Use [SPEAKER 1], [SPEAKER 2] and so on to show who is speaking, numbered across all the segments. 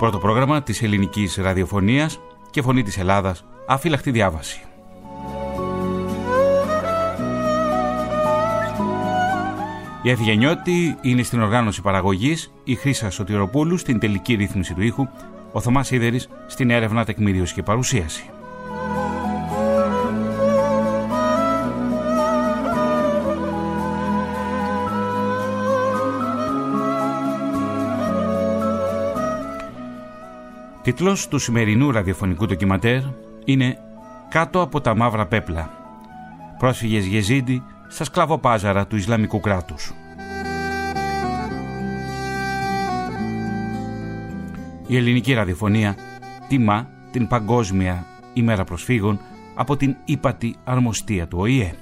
[SPEAKER 1] Πρώτο πρόγραμμα της ελληνικής ραδιοφωνίας και φωνή της Ελλάδας, αφύλακτη διάβαση. Η Ευγενιώτη είναι στην οργάνωση παραγωγής, η Χρύσα Σωτηροπούλου στην τελική ρύθμιση του ήχου, ο Θωμάς Ίδερης στην έρευνα τεκμηρίωση και παρουσίαση. Τίτλος του σημερινού ραδιοφωνικού ντοκιματέρ είναι «Κάτω από τα μαύρα πέπλα». Πρόσφυγες Γεζίντι στα σκλαβοπάζαρα του Ισλαμικού κράτους. Η ελληνική ραδιοφωνία τιμά την Παγκόσμια ημέρα προσφύγων από την ύπατη αρμοστία του ΟΗΕ.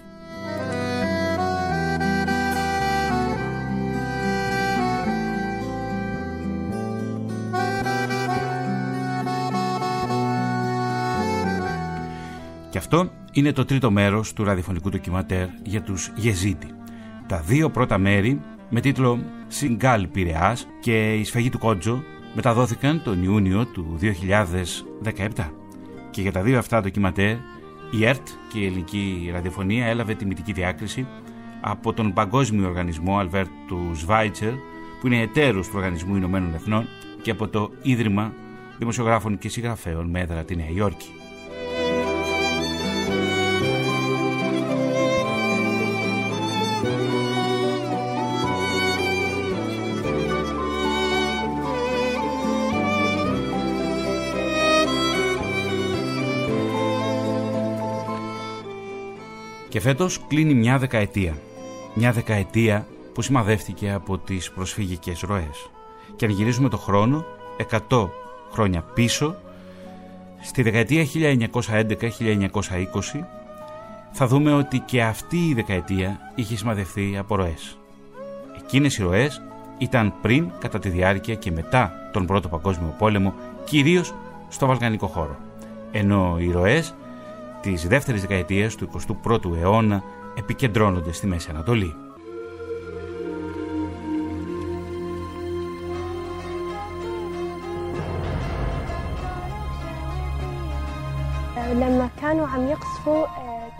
[SPEAKER 1] Αυτό είναι το τρίτο μέρος του ραδιοφωνικού ντοκιματέρ για τους Γεζίτη. Τα δύο πρώτα μέρη με τίτλο «Συγκάλ Πειραιάς» και «Η σφαγή του Κότζο» μεταδόθηκαν τον Ιούνιο του 2017. Και για τα δύο αυτά ντοκιματέρ η ΕΡΤ και η ελληνική ραδιοφωνία έλαβε τιμητική διάκριση από τον Παγκόσμιο Οργανισμό Αλβέρτου Σβάιτσερ που είναι εταίρος του Οργανισμού Ηνωμένων Εθνών και από το Ίδρυμα Δημοσιογράφων και Συγγραφέων με έδρα τη Νέα Υόρκη. Φέτος κλείνει μια δεκαετία. Μια δεκαετία που σημαδεύτηκε από τις προσφυγικές ροές. Και αν γυρίζουμε το χρόνο, 100 χρόνια πίσω, στη δεκαετία 1911-1920, θα δούμε ότι και αυτή η δεκαετία είχε σημαδευτεί από ροές. Εκείνες οι ροές ήταν πριν, κατά τη διάρκεια και μετά τον Πρώτο Παγκόσμιο Πόλεμο, κυρίως στο Βαλκανικό χώρο. Ενώ οι ροές της δεύτερης δεκαετίας του 21ου αιώνα επικεντρώνονται στη Μέση Ανατολή.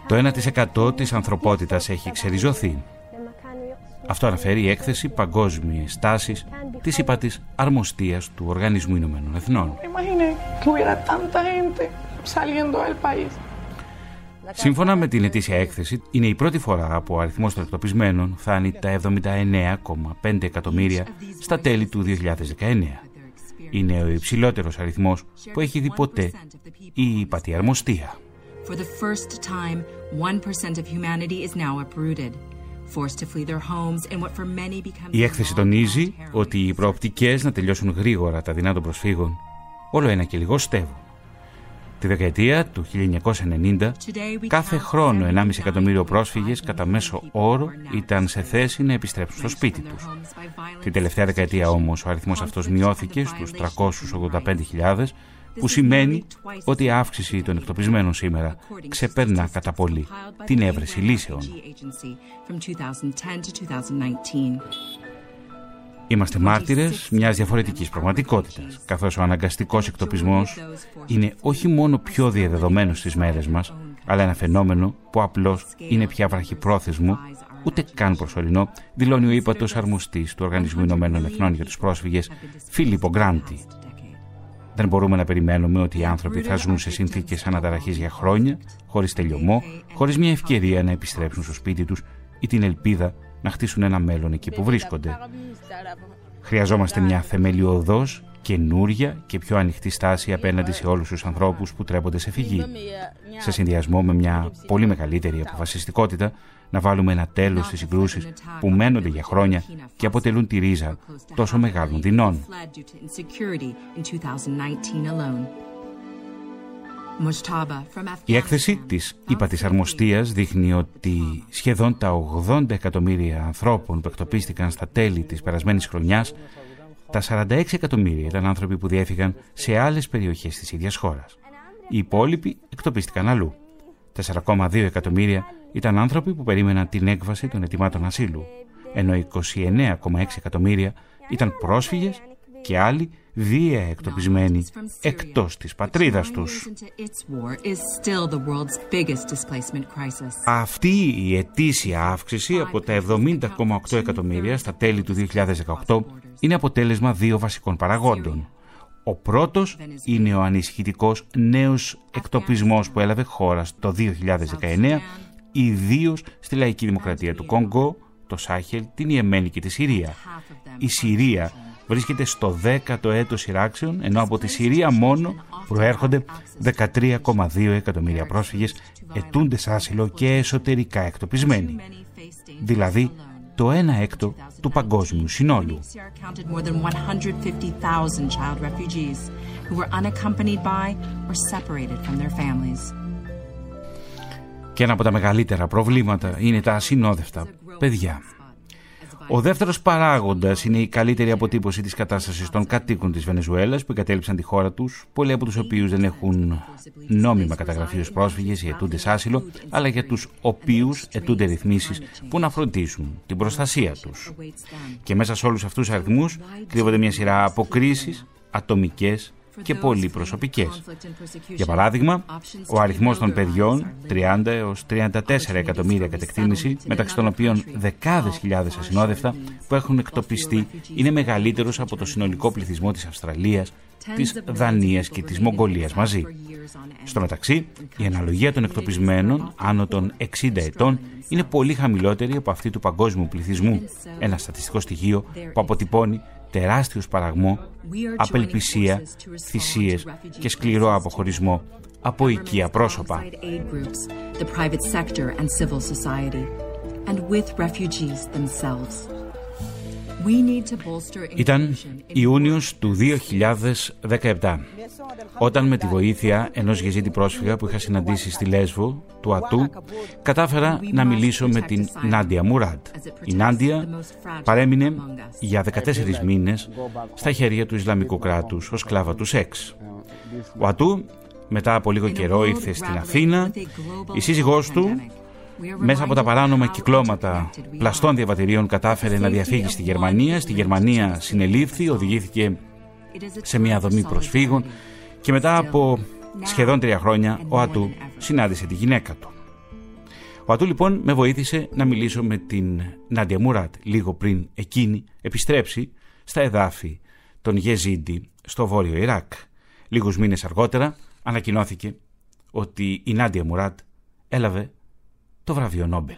[SPEAKER 1] Το 1% της ανθρωπότητας έχει ξεριζωθεί. Αυτό αναφέρει η έκθεση «Παγκόσμιες τάσεις» της υπατής αρμοστίας του Οργανισμού Ηνωμένων Εθνών. Σύμφωνα με την ετήσια έκθεση, είναι η πρώτη φορά που ο αριθμός των εκτοπισμένων φτάνει τα 79,5 εκατομμύρια στα τέλη του 2019. Είναι ο υψηλότερος αριθμός που έχει δει ποτέ η υπατιαρμοστία. Η έκθεση τονίζει ότι οι προοπτικές να τελειώσουν γρήγορα τα δεινά των προσφύγων όλο ένα και λιγοστεύουν. Τη δεκαετία του 1990, κάθε χρόνο 1,5 εκατομμύριο πρόσφυγες κατά μέσο όρο ήταν σε θέση να επιστρέψουν στο σπίτι τους. Την τελευταία δεκαετία όμως ο αριθμός αυτός μειώθηκε στους 385.000 που σημαίνει ότι η αύξηση των εκτοπισμένων σήμερα ξεπερνά κατά πολύ την έβρεση λύσεων. Είμαστε μάρτυρες μιας διαφορετικής πραγματικότητας, καθώς ο αναγκαστικός εκτοπισμός είναι όχι μόνο πιο διαδεδομένος στις μέρες μας, αλλά ένα φαινόμενο που απλώς είναι πια βραχυπρόθεσμο, ούτε καν προσωρινό, δηλώνει ο ύπατος αρμοστής του Οργανισμού Ηνωμένων Εθνών για τους πρόσφυγες, Φίλιππο Γκράντι. Δεν μπορούμε να περιμένουμε ότι οι άνθρωποι θα ζουν σε συνθήκες αναταραχής για χρόνια, χωρίς τελειωμό, χωρίς μια ευκαιρία να επιστρέψουν στο σπίτι τους ή την ελπίδα να χτίσουν ένα μέλλον εκεί που βρίσκονται. Χρειαζόμαστε μια θεμελιωδώς καινούρια και πιο ανοιχτή στάση απέναντι σε όλους τους ανθρώπους που τρέπονται σε φυγή. Σε συνδυασμό με μια πολύ μεγαλύτερη αποφασιστικότητα να βάλουμε ένα τέλος στις συγκρούσεις που μένονται για χρόνια και αποτελούν τη ρίζα τόσο μεγάλων δεινών. Η έκθεση της ΥΠΑ της Αρμοστίας δείχνει ότι σχεδόν τα 80 εκατομμύρια ανθρώπων που εκτοπίστηκαν στα τέλη της περασμένης χρονιάς, τα 46 εκατομμύρια ήταν άνθρωποι που διέφυγαν σε άλλες περιοχές της ίδιας χώρας. Οι υπόλοιποι εκτοπίστηκαν αλλού. 4,2 εκατομμύρια ήταν άνθρωποι που περίμεναν την έκβαση των ετοιμάτων ασύλου, ενώ 29,6 εκατομμύρια ήταν πρόσφυγες και άλλοι βία εκτοπισμένοι εκτός της πατρίδας τους. Αυτή η ετήσια αύξηση από τα 70,8 εκατομμύρια στα τέλη του 2018 είναι αποτέλεσμα δύο βασικών παραγόντων. Ο πρώτος είναι ο ανησυχητικός νέος εκτοπισμός που έλαβε χώρα το 2019, ιδίως στη λαϊκή δημοκρατία του Κόγκο, το Σάχελ, την Ιεμένη και τη Συρία. Η Συρία βρίσκεται στο 10ο έτος σειράξεων, ενώ από τη Συρία μόνο προέρχονται 13,2 εκατομμύρια πρόσφυγες ετούντες άσυλο και εσωτερικά εκτοπισμένοι. Δηλαδή, το 1 έκτο του παγκόσμιου συνόλου. Και ένα από τα μεγαλύτερα προβλήματα είναι τα ασυνόδευτα παιδιά. Ο δεύτερος παράγοντας είναι η καλύτερη αποτύπωση της κατάστασης των κατοίκων της Βενεζουέλας που εγκατέλειψαν τη χώρα τους, πολλοί από τους οποίους δεν έχουν νόμιμα καταγραφεί ως πρόσφυγες ή αιτούντες άσυλο, αλλά για τους οποίους αιτούνται ρυθμίσεις που να φροντίσουν την προστασία τους. Και μέσα σε όλους αυτούς τους αριθμούς κρύβονται μια σειρά αποκρίσεις ατομικές και πολύ προσωπικές. Για παράδειγμα, ο αριθμός των παιδιών, 30 έως 34 εκατομμύρια κατεκτήμηση, μεταξύ των οποίων δεκάδες χιλιάδες ασυνόδευτα που έχουν εκτοπιστεί, είναι μεγαλύτερος από το συνολικό πληθυσμό της Αυστραλίας, της Δανίας και της Μογγολίας μαζί. Στο μεταξύ, η αναλογία των εκτοπισμένων άνω των 60 ετών είναι πολύ χαμηλότερη από αυτή του παγκόσμιου πληθυσμού, ένα στατιστικό στοιχείο που αποτυπώνει τεράστιος σπαραγμό, απελπισία, θυσίες και σκληρό αποχωρισμό από οικία πρόσωπα. Ήταν Ιούνιος του 2017 όταν με τη βοήθεια ενός γεζίτη πρόσφυγα που είχα συναντήσει στη Λέσβο, του Ατού, κατάφερα να μιλήσω με την Νάντια Μουράτ. Η Νάντια παρέμεινε για 14 μήνες στα χέρια του Ισλαμικού κράτους ως σκλάβα του σεξ. Ο Ατού μετά από λίγο καιρό ήρθε στην Αθήνα, η σύζυγός του μέσα από τα παράνομα κυκλώματα πλαστών διαβατηρίων κατάφερε να διαφύγει στη Γερμανία. Στη Γερμανία συνελήφθη, οδηγήθηκε σε μια δομή προσφύγων και μετά από σχεδόν τρία χρόνια ο Ατού συνάντησε τη γυναίκα του. Ο Ατού λοιπόν με βοήθησε να μιλήσω με την Νάντια Μουράτ λίγο πριν εκείνη επιστρέψει στα εδάφη των Γεζίντι στο βόρειο Ιράκ. Λίγους μήνες αργότερα ανακοινώθηκε ότι η Νάντια Μουράτ έλαβε το βραβείο Νόμπελ.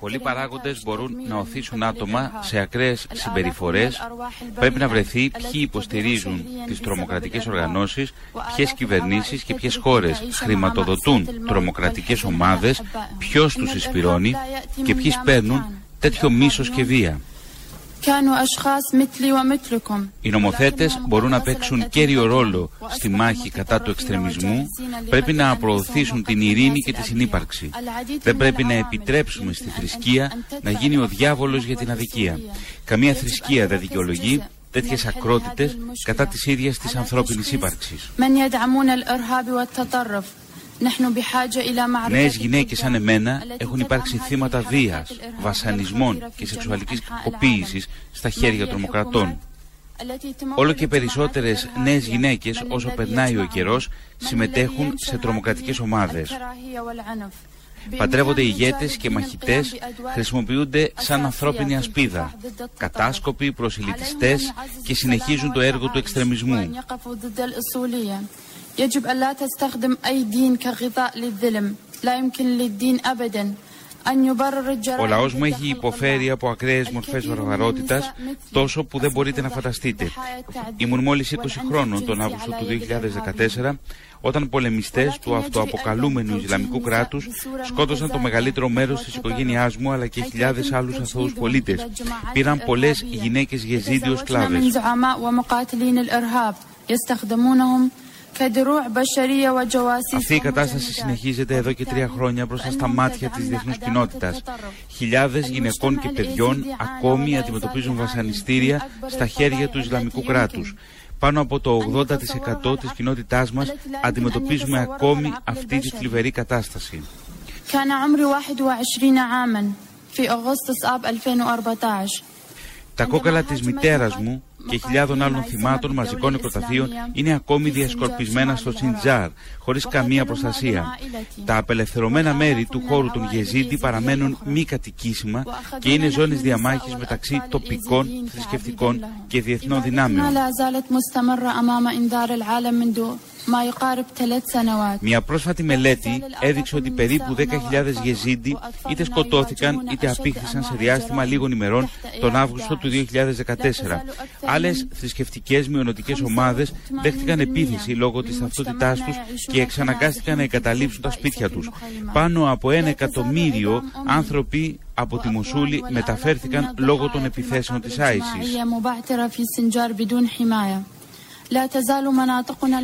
[SPEAKER 1] Πολλοί παράγοντες μπορούν να οθήσουν άτομα σε ακραίες συμπεριφορές. Πρέπει να βρεθεί ποιοι υποστηρίζουν τις τρομοκρατικές οργανώσεις, ποιες κυβερνήσεις και ποιες χώρες χρηματοδοτούν τρομοκρατικές ομάδες, ποιος τους εισπυρώνει και ποιοι παίρνουν τέτοιο μίσος και βία. Οι νομοθέτες μπορούν να παίξουν κέριο ρόλο στη μάχη κατά του εξτρεμισμού. Πρέπει να προωθήσουν την ειρήνη και τη συνύπαρξη. Δεν πρέπει να επιτρέψουμε στη θρησκεία να γίνει ο διάβολος για την αδικία. Καμία θρησκεία δεν δικαιολογεί τέτοιες ακρότητες κατά της ίδιας της ανθρώπινης ύπαρξης. Νέες γυναίκες σαν εμένα έχουν υπάρξει θύματα βίας, βασανισμών και σεξουαλικής κακοποίηση στα χέρια τρομοκρατών. Όλο και περισσότερες νέες γυναίκες όσο περνάει ο καιρός συμμετέχουν σε τρομοκρατικές ομάδες. Παντρεύονται ηγέτες και μαχητές, χρησιμοποιούνται σαν ανθρώπινη ασπίδα, κατάσκοποι, προσιλητιστές και συνεχίζουν το έργο του εξτρεμισμού. يجب ألا تستخدم أي دين كغطاء للظلم لا يمكن للدين أبدا Ο λαό μου έχει υποφέρει από ακραίε μορφέ βαρβαρότητα τόσο που δεν μπορείτε να φανταστείτε. Ήμουν μόλι 20 χρόνων τον Αύγουστο του 2014 όταν πολεμιστέ του αυτοαποκαλούμενου Ισλαμικού κράτου σκότωσαν το μεγαλύτερο μέρο τη οικογένειά μου αλλά και χιλιάδε άλλου αθώου πολίτε. Πήραν πολλέ γυναίκε γεζίδιο σκλάβε. Αυτή η κατάσταση συνεχίζεται εδώ και τρία χρόνια μπροστά στα μάτια της διεθνούς κοινότητας. Χιλιάδες γυναικών και παιδιών ακόμη αντιμετωπίζουν βασανιστήρια στα χέρια του Ισλαμικού κράτους. Πάνω από το 80% της κοινότητάς μας αντιμετωπίζουμε ακόμη αυτή τη θλιβερή κατάσταση. Τα κόκαλα της μητέρας μου και χιλιάδων άλλων θυμάτων μαζικών νεκροταφείων είναι ακόμη διασκορπισμένα στο Σιντζάρ, χωρίς καμία προστασία. Τα απελευθερωμένα μέρη του χώρου των Γεζίντι παραμένουν μη κατοικήσιμα και είναι ζώνες διαμάχης μεταξύ τοπικών, θρησκευτικών και διεθνών δυνάμεων. Μια πρόσφατη μελέτη έδειξε ότι περίπου 10.000 Γεζίντι είτε σκοτώθηκαν είτε απήχθησαν σε διάστημα λίγων ημερών τον Αύγουστο του 2014. Άλλε θρησκευτικέ μειονοτικέ ομάδε δέχτηκαν επίθεση λόγω τη ταυτότητά του και εξαναγκάστηκαν να εγκαταλείψουν τα σπίτια του. Πάνω από ένα εκατομμύριο άνθρωποι από τη Μοσούλη μεταφέρθηκαν λόγω των επιθέσεων της ISIS.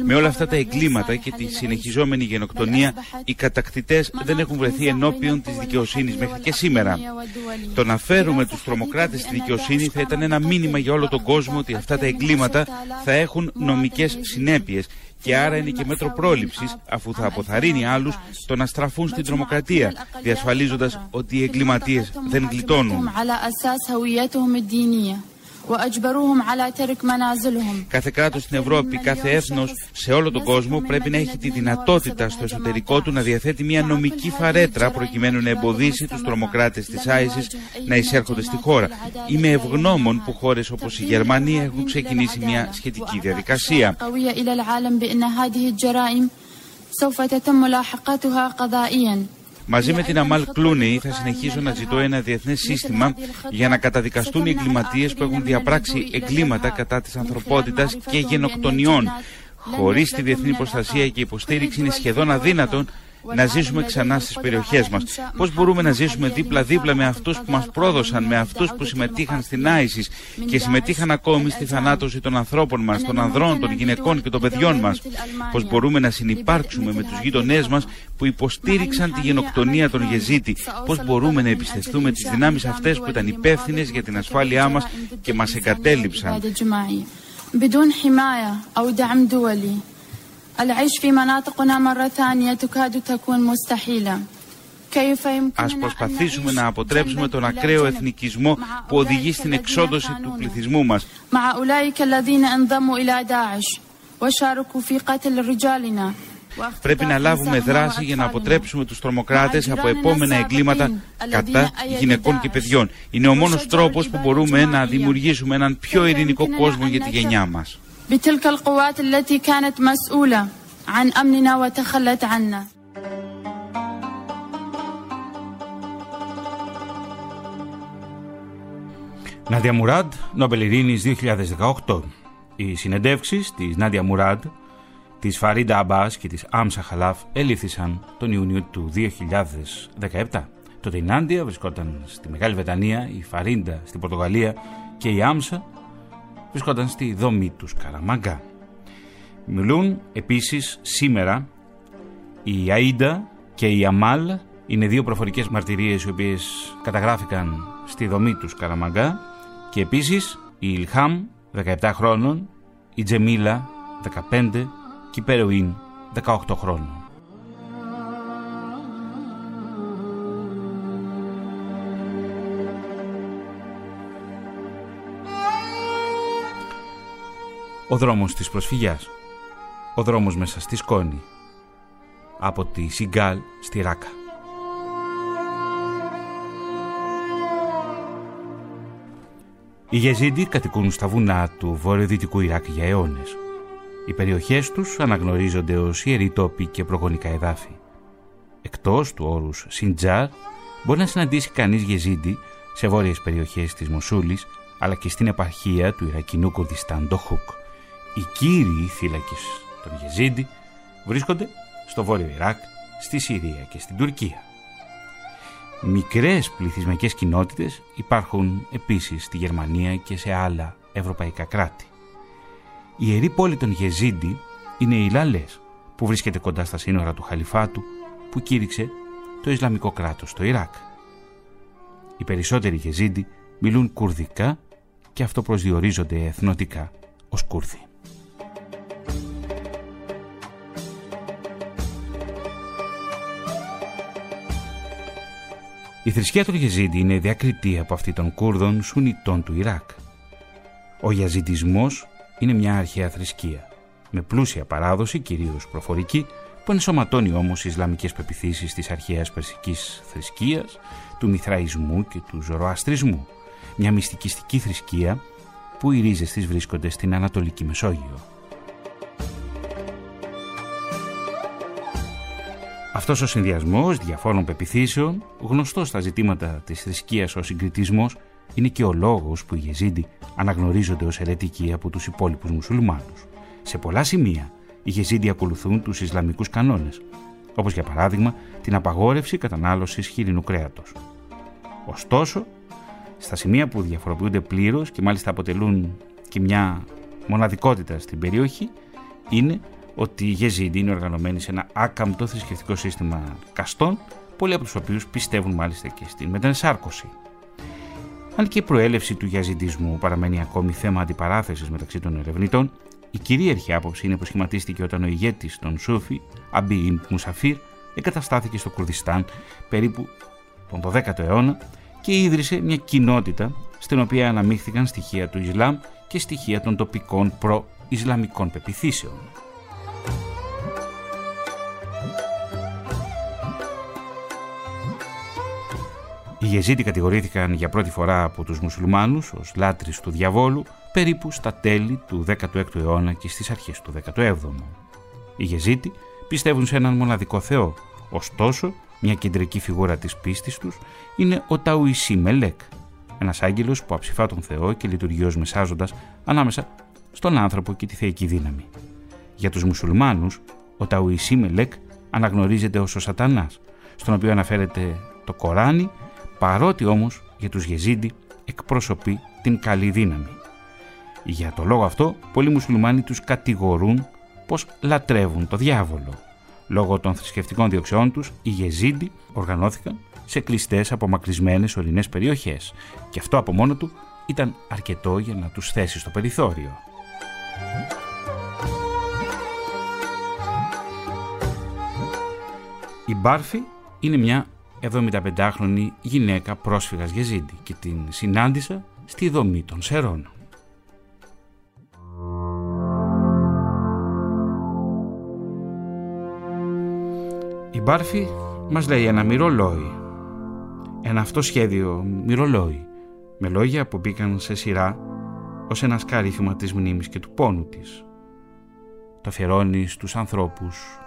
[SPEAKER 1] Με όλα αυτά τα εγκλήματα και τη συνεχιζόμενη γενοκτονία, οι κατακτητές δεν έχουν βρεθεί ενώπιον της δικαιοσύνης μέχρι και σήμερα. Το να φέρουμε τους τρομοκράτες στη δικαιοσύνη θα ήταν ένα μήνυμα για όλο τον κόσμο ότι αυτά τα εγκλήματα θα έχουν νομικές συνέπειες και άρα είναι και μέτρο πρόληψης, αφού θα αποθαρρύνει άλλους το να στραφούν στην τρομοκρατία, διασφαλίζοντας ότι οι εγκληματίες δεν γλιτώνουν. Κάθε κράτος στην Ευρώπη, κάθε έθνος σε όλο τον κόσμο πρέπει να έχει τη δυνατότητα στο εσωτερικό του να διαθέτει μια νομική φαρέτρα προκειμένου να εμποδίσει τους τρομοκράτες της Άισις να εισέρχονται στη χώρα. Είμαι ευγνώμων που χώρες όπως η Γερμανία έχουν ξεκινήσει μια σχετική διαδικασία. Μαζί με την Αμάλ Κλούνεϊ θα συνεχίσω να ζητώ ένα διεθνές σύστημα για να καταδικαστούν οι εγκληματίες που έχουν διαπράξει εγκλήματα κατά της ανθρωπότητας και γενοκτονιών. Χωρίς τη διεθνή προστασία και υποστήριξη είναι σχεδόν αδύνατον να ζήσουμε ξανά στις περιοχές μας. Πώς μπορούμε να ζήσουμε δίπλα-δίπλα με αυτούς που μας πρόδωσαν, με αυτούς που συμμετείχαν στην Άισις και συμμετείχαν ακόμη στη θανάτωση των ανθρώπων μας, των ανδρών, των γυναικών και των παιδιών μας. Πώς μπορούμε να συνεπάρξουμε με τους γείτονές μας που υποστήριξαν τη γενοκτονία των Γεζίτη. Πώς μπορούμε να εμπιστευτούμε τις δυνάμεις αυτές που ήταν υπεύθυνε για την ασφάλειά μας και μας εγκατέλειψαν. العيش في مناطقنا مرة ثانية تكاد تكون مستحيلة Ας προσπαθήσουμε να αποτρέψουμε τον ακραίο εθνικισμό που οδηγεί στην εξόδωση του πληθυσμού μας. Πρέπει να λάβουμε δράση για να αποτρέψουμε τους τρομοκράτες από επόμενα εγκλήματα κατά γυναικών και παιδιών. Είναι ο μόνος τρόπος που μπορούμε να δημιουργήσουμε έναν πιο ειρηνικό κόσμο για τη γενιά μας. بتلك القوات التي كانت مسؤولة عن أمننا وتخلت عنا Νάντια Μουράντ, Νόμπελ Ειρήνης 2018. Οι συνεντεύξεις της Νάντια Μουράντ, της Φαρίντα Αμπάς και της Άμσα Χαλάφ ελήφθησαν τον Ιούνιο του 2017. Τότε η Νάντια βρισκόταν στη Μεγάλη Βρετανία, η Φαρίντα στην Πορτογαλία και η Άμσα βρισκόταν στη δομή τους Καραμάγκα. Μιλούν επίσης σήμερα η Αΐντα και η Αμάλ είναι δύο προφορικές μαρτυρίες οι οποίες καταγράφηκαν στη δομή τους Καραμαγκά και επίσης η Ιλχάμ 17 χρόνων, η Τζεμίλα 15 και η Περουίν 18 χρόνων. Ο δρόμος της προσφυγιάς. Ο δρόμος μέσα στη σκόνη. Από τη Σιγκάλ στη Ράκα. Οι Γεζίντι κατοικούν στα βουνά του βορειοδυτικού Ιράκ για αιώνες. Οι περιοχές τους αναγνωρίζονται ως ιεροί τόποι και προγονικά εδάφη. Εκτός του όρους Σιντζάρ, μπορεί να συναντήσει κανείς Γεζίντι σε βόρειες περιοχές της Μοσούλης, αλλά και στην επαρχία του Ιρακινού Κουρδιστάν Ντοχούκ. Οι κύριοι θύλακες των Γεζίντι βρίσκονται στο Βόρειο Ιράκ, στη Συρία και στην Τουρκία. Μικρές πληθυσμικές κοινότητες υπάρχουν επίσης στη Γερμανία και σε άλλα ευρωπαϊκά κράτη. Η ιερή πόλη των Γεζίντι είναι η Λαλές που βρίσκεται κοντά στα σύνορα του Χαλιφάτου που κήρυξε το Ισλαμικό κράτος στο Ιράκ. Οι περισσότεροι Γεζίντι μιλούν κουρδικά και αυτό προσδιορίζονται εθνοτικά ως Κούρδοι. Η θρησκεία των Γεζίντι είναι διακριτή από αυτή των Κούρδων Σουνιτών του Ιράκ. Ο Γιαζιντισμός είναι μια αρχαία θρησκεία, με πλούσια παράδοση, κυρίως προφορική, που ενσωματώνει όμως Ισλαμικές πεπιθήσεις της αρχαίας περσικής θρησκείας, του Μηθραϊσμού και του Ζωροαστρισμού, μια μυστικιστική θρησκεία που οι ρίζες της βρίσκονται στην Ανατολική Μεσόγειο. Αυτός ο συνδυασμός διαφόρων πεπιθήσεων, γνωστός στα ζητήματα της θρησκείας ως συγκριτισμός, είναι και ο λόγος που οι Γεζίντι αναγνωρίζονται ως ερετικοί από τους υπόλοιπους μουσουλμάνους. Σε πολλά σημεία, οι Γεζίντι ακολουθούν τους Ισλαμικούς κανόνες, όπως για παράδειγμα την απαγόρευση κατανάλωσης χοιρινού κρέατος. Ωστόσο, στα σημεία που διαφοροποιούνται πλήρως και μάλιστα αποτελούν και μια μοναδικότητα στην περιοχή, είναι ότι οι Γεζίντι είναι οργανωμένοι σε ένα άκαμπτο θρησκευτικό σύστημα καστών, πολλοί από τους οποίους πιστεύουν μάλιστα και στην μετανεσάρκωση. Αν και η προέλευση του γιαζιντισμού παραμένει ακόμη θέμα αντιπαράθεσης μεταξύ των ερευνητών, η κυρίαρχη άποψη είναι που σχηματίστηκε όταν ο ηγέτης των Σούφι, Αμπί Μουσαφίρ, εγκαταστάθηκε στο Κουρδιστάν περίπου τον 12ο αιώνα και ίδρυσε μια κοινότητα στην οποία αναμίχθηκαν στοιχεία του Ισλάμ και στοιχεία των τοπικών προ-Ισλαμικών πεπιθήσεων. Οι Γεζίτοι κατηγορήθηκαν για πρώτη φορά από τους μουσουλμάνους ως λάτρεις του διαβόλου περίπου στα τέλη του 16ου αιώνα και στις αρχές του 17ου. Οι Γεζίτοι πιστεύουν σε έναν μοναδικό Θεό, ωστόσο μια κεντρική φιγούρα της πίστης τους είναι ο Ταουισί Μελέκ, ένας άγγελος που αψηφά τον Θεό και λειτουργεί ως μεσάζοντας ανάμεσα στον άνθρωπο και τη θεϊκή δύναμη. Για τους μουσουλμάνους, ο Ταουισί Μελέκ αναγνωρίζεται ως ο σατανάς, στον οποίο αναφέρεται το Κοράνι παρότι όμως για τους Γεζίντι εκπροσωπεί την καλή δύναμη. Για το λόγο αυτό, πολλοί μουσουλμάνοι τους κατηγορούν πως λατρεύουν το διάβολο. Λόγω των θρησκευτικών διοξεών τους, οι Γεζίντι οργανώθηκαν σε κλειστές απομακρυσμένες ορεινές περιοχές και αυτό από μόνο του ήταν αρκετό για να τους θέσει στο περιθώριο. Η Μπάρφη είναι μια 75χρονη γυναίκα πρόσφυγας Γεζίντη και την συνάντησα στη δομή των Σερών. Η Μπάρφη μας λέει ένα μυρολόι, ένα αυτό σχέδιο μυρολόι, με λόγια που μπήκαν σε σειρά ως ένα σκάριθμα της μνήμης και του πόνου της το αφιερώνει στους ανθρώπους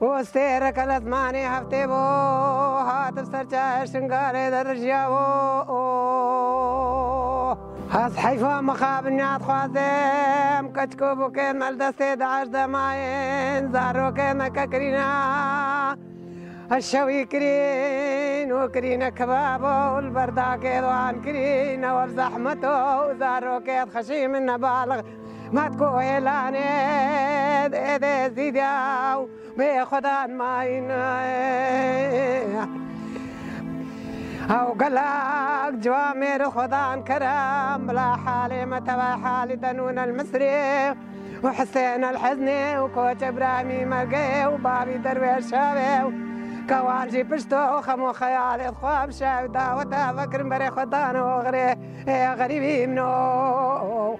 [SPEAKER 1] وستير كلت ماني هفتي بو هاتف سرچاه درجيا بو هاس حيفا مخاب نيات كتكو دماين زارو الشوي كرين وكرين كباب والبرداك دوان كرين والزحمته وزارو كيد من بالغ مدکوهلان ده زیدیاو به خدا ماین أو قلاق جوامر خدان كرام لا حالي متبع حالي دنون المصري. وحسين الحزني وكوت إبراهيمي مرقي وبابي درويش شابي. كوانجي بشتو وخمو خيالي خواب شاو داوتا فكر مبري خدان وغري إيه غريبي منو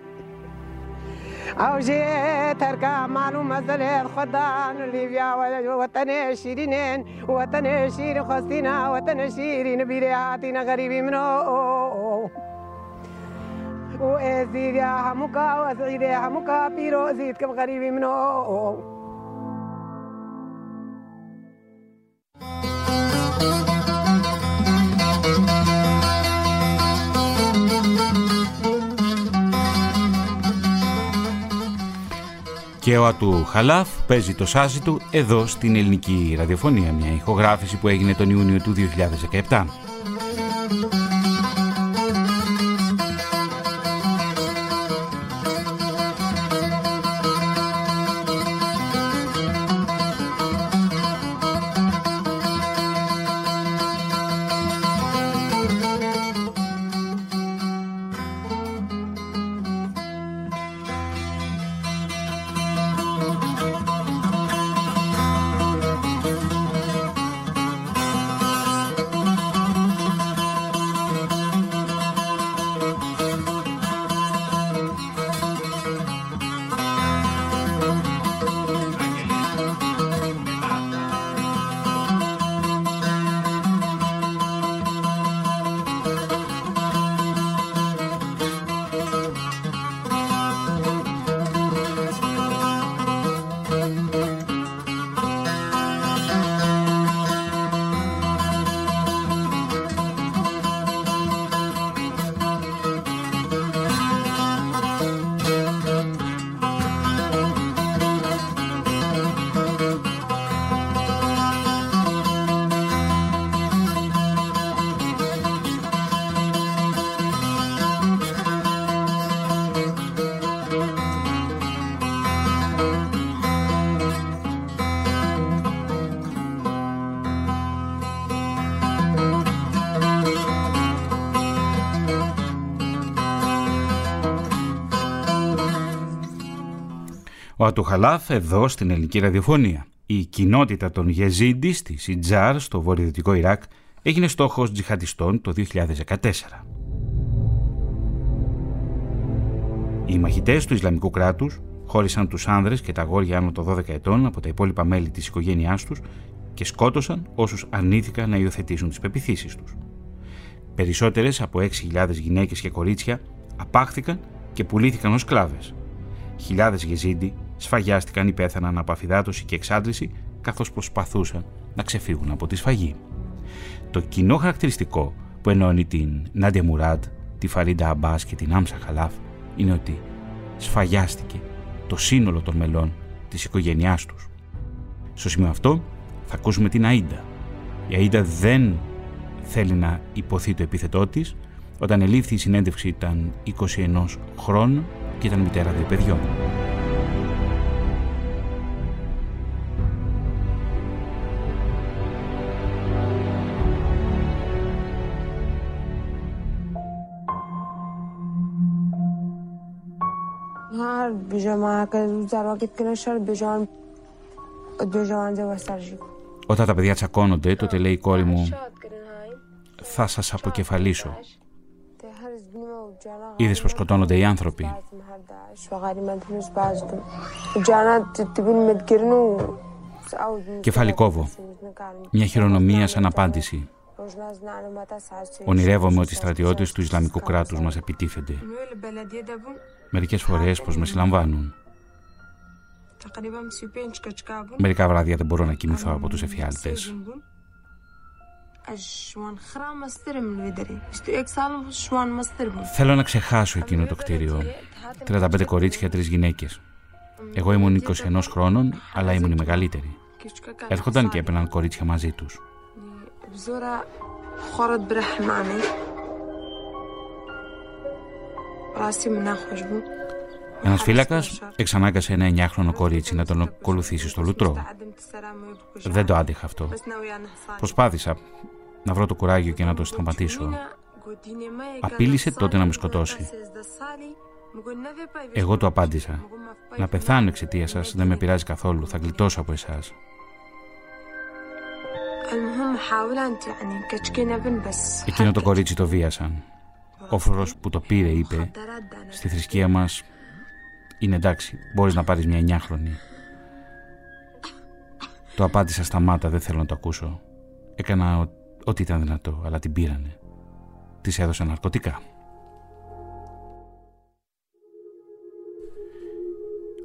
[SPEAKER 1] أو جيت ارقى معلوم مزل خدان ليبيا وطن شيرين وطن شير خستينا وطن شيرين بيرياتنا غريبي منو وازيد يا همكا وازيد يا همكا بيرو زيد كم غريبي منو Και ο Ατού Χαλάφ παίζει το σάζι του εδώ στην ελληνική ραδιοφωνία, μια ηχογράφηση που έγινε τον Ιούνιο του 2017. Ο Ατουχαλάθ εδώ στην ελληνική ραδιοφωνία. Η κοινότητα των Γεζίντι στη Σιτζάρ στο βορειοδυτικό Ιράκ έγινε στόχος τζιχαντιστών το 2014. Οι μαχητές του Ισλαμικού κράτους χώρισαν τους άνδρες και τα αγόρια άνω των 12 ετών από τα υπόλοιπα μέλη της οικογένειάς τους και σκότωσαν όσους αρνήθηκαν να υιοθετήσουν τις πεπιθήσεις τους. Περισσότερες από 6.000 γυναίκες και κορίτσια απάχθηκαν και πουλήθηκαν ως σκλάβες. Χιλιάδες γεζίντι σφαγιάστηκαν ή πέθαναν από αφυδάτωση και εξάντληση καθώς προσπαθούσαν να ξεφύγουν από τη σφαγή. Το κοινό χαρακτηριστικό που ενώνει την Νάντια Μουράντ, τη Φαρίντα Αμπάς και την Άμσα Χαλάφ είναι ότι σφαγιάστηκε το σύνολο των μελών της οικογένειάς τους. Στο σημείο αυτό θα ακούσουμε την Αΐντα. Η Αΐντα δεν θέλει να υποθεί το επίθετό της. Όταν ελήφθη η συνέντευξη ήταν 21 χρόνων και ήταν μητέρα δύο παιδιών. Όταν τα παιδιά τσακώνονται, τότε λέει η κόρη μου «Θα σας αποκεφαλίσω». Είδες πως σκοτώνονται οι άνθρωποι. Κεφάλι κόβω. Μια χειρονομία σαν απάντηση. Ονειρεύομαι ότι οι στρατιώτες του Ισλαμικού κράτους μας επιτίθενται. Μερικές φορές πως με συλλαμβάνουν. Μερικά βράδια δεν μπορώ να κοιμηθώ από τους εφιάλτες. Θέλω να ξεχάσω εκείνο το κτίριο. 35 κορίτσια, τρεις γυναίκες. Εγώ ήμουν 21 χρόνων, αλλά ήμουν η μεγαλύτερη. Έρχονταν και έπαιρναν κορίτσια μαζί τους. Ένας φύλακας εξανάγκασε ένα 9χρονο κορίτσι να τον ακολουθήσει στο λουτρό. Δεν το άντεχα αυτό. Προσπάθησα να βρω το κουράγιο και να το σταματήσω. Απείλησε τότε να με σκοτώσει. Εγώ του απάντησα. Να πεθάνω εξαιτίας σας δεν με πειράζει καθόλου. Θα γλιτώσω από εσάς. Εκείνο το κορίτσι το βίασαν. Ο φορός που το πήρε είπε «Στη θρησκεία μας είναι εντάξει, μπορείς να πάρεις μια εννιάχρονη». Το απάντησα στα μάτα, δεν θέλω να το ακούσω. Έκανα ό,τι ήταν δυνατό, αλλά την πήρανε. Της έδωσα ναρκωτικά.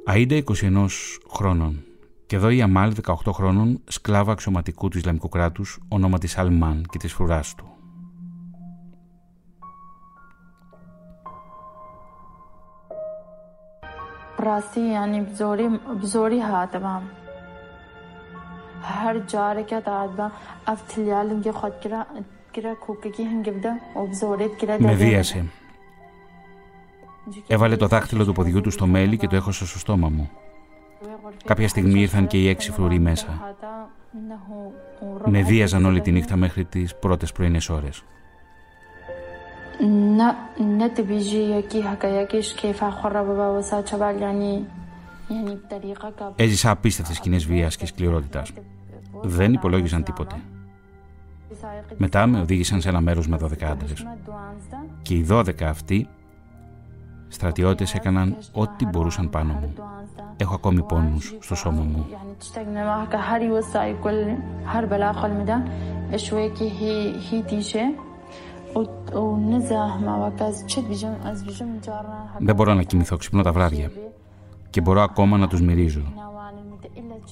[SPEAKER 1] Αΐντα 21 χρόνων και εδώ η Αμάλ 18 χρόνων σκλάβα αξιωματικού του Ισλαμικού κράτους ονόματι Σαλμάν και της φρουράς του. راستی یعنی بزوری بزوری هاتم هر جاره که داد افتلیال که خود کرا کرا کوککی هم گبده و بزورید کرا Με βίασε. Έβαλε το δάχτυλο του ποδιού του στο μέλι και το έχωσε στο στόμα μου. Κάποια στιγμή ήρθαν και οι έξι φρουροί μέσα. Με βίαζαν όλη τη νύχτα μέχρι τις πρώτες πρωινές ώρες. Έζησα απίστευτες σκηνές βίας και σκληρότητας. Δεν υπολόγιζαν τίποτε. Μετά με οδήγησαν σε ένα μέρος με 12 άντρες. Και οι 12 αυτοί στρατιώτες έκαναν ό,τι μπορούσαν πάνω μου. Έχω ακόμη πόνους στο σώμα μου. Δεν μπορώ να κοιμηθώ, ξυπνώ τα βράδια και μπορώ ακόμα να τους μυρίζω.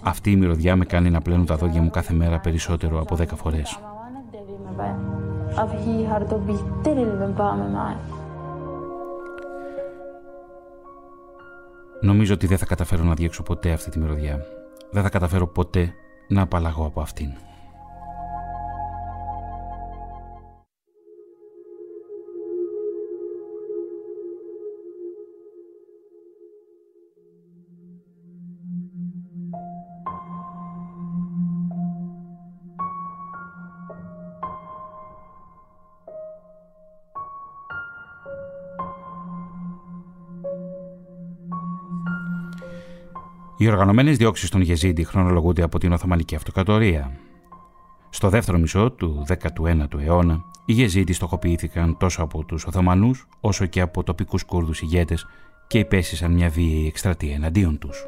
[SPEAKER 1] Αυτή η μυρωδιά με κάνει να πλένω τα δόντια μου κάθε μέρα περισσότερο από δέκα φορές. Νομίζω ότι δεν θα καταφέρω να διέξω ποτέ αυτή τη μυρωδιά. Δεν θα καταφέρω ποτέ να απαλλαγώ από αυτήν. Οι οργανωμένες διώξεις των Γεζίντι χρονολογούνται από την Οθωμανική Αυτοκρατορία. Στο δεύτερο μισό του 19ου αιώνα, οι Γεζίντι στοχοποιήθηκαν τόσο από τους Οθωμανούς όσο και από τοπικούς Κούρδους ηγέτες και υπέστησαν μια βίαιη εκστρατεία εναντίον τους.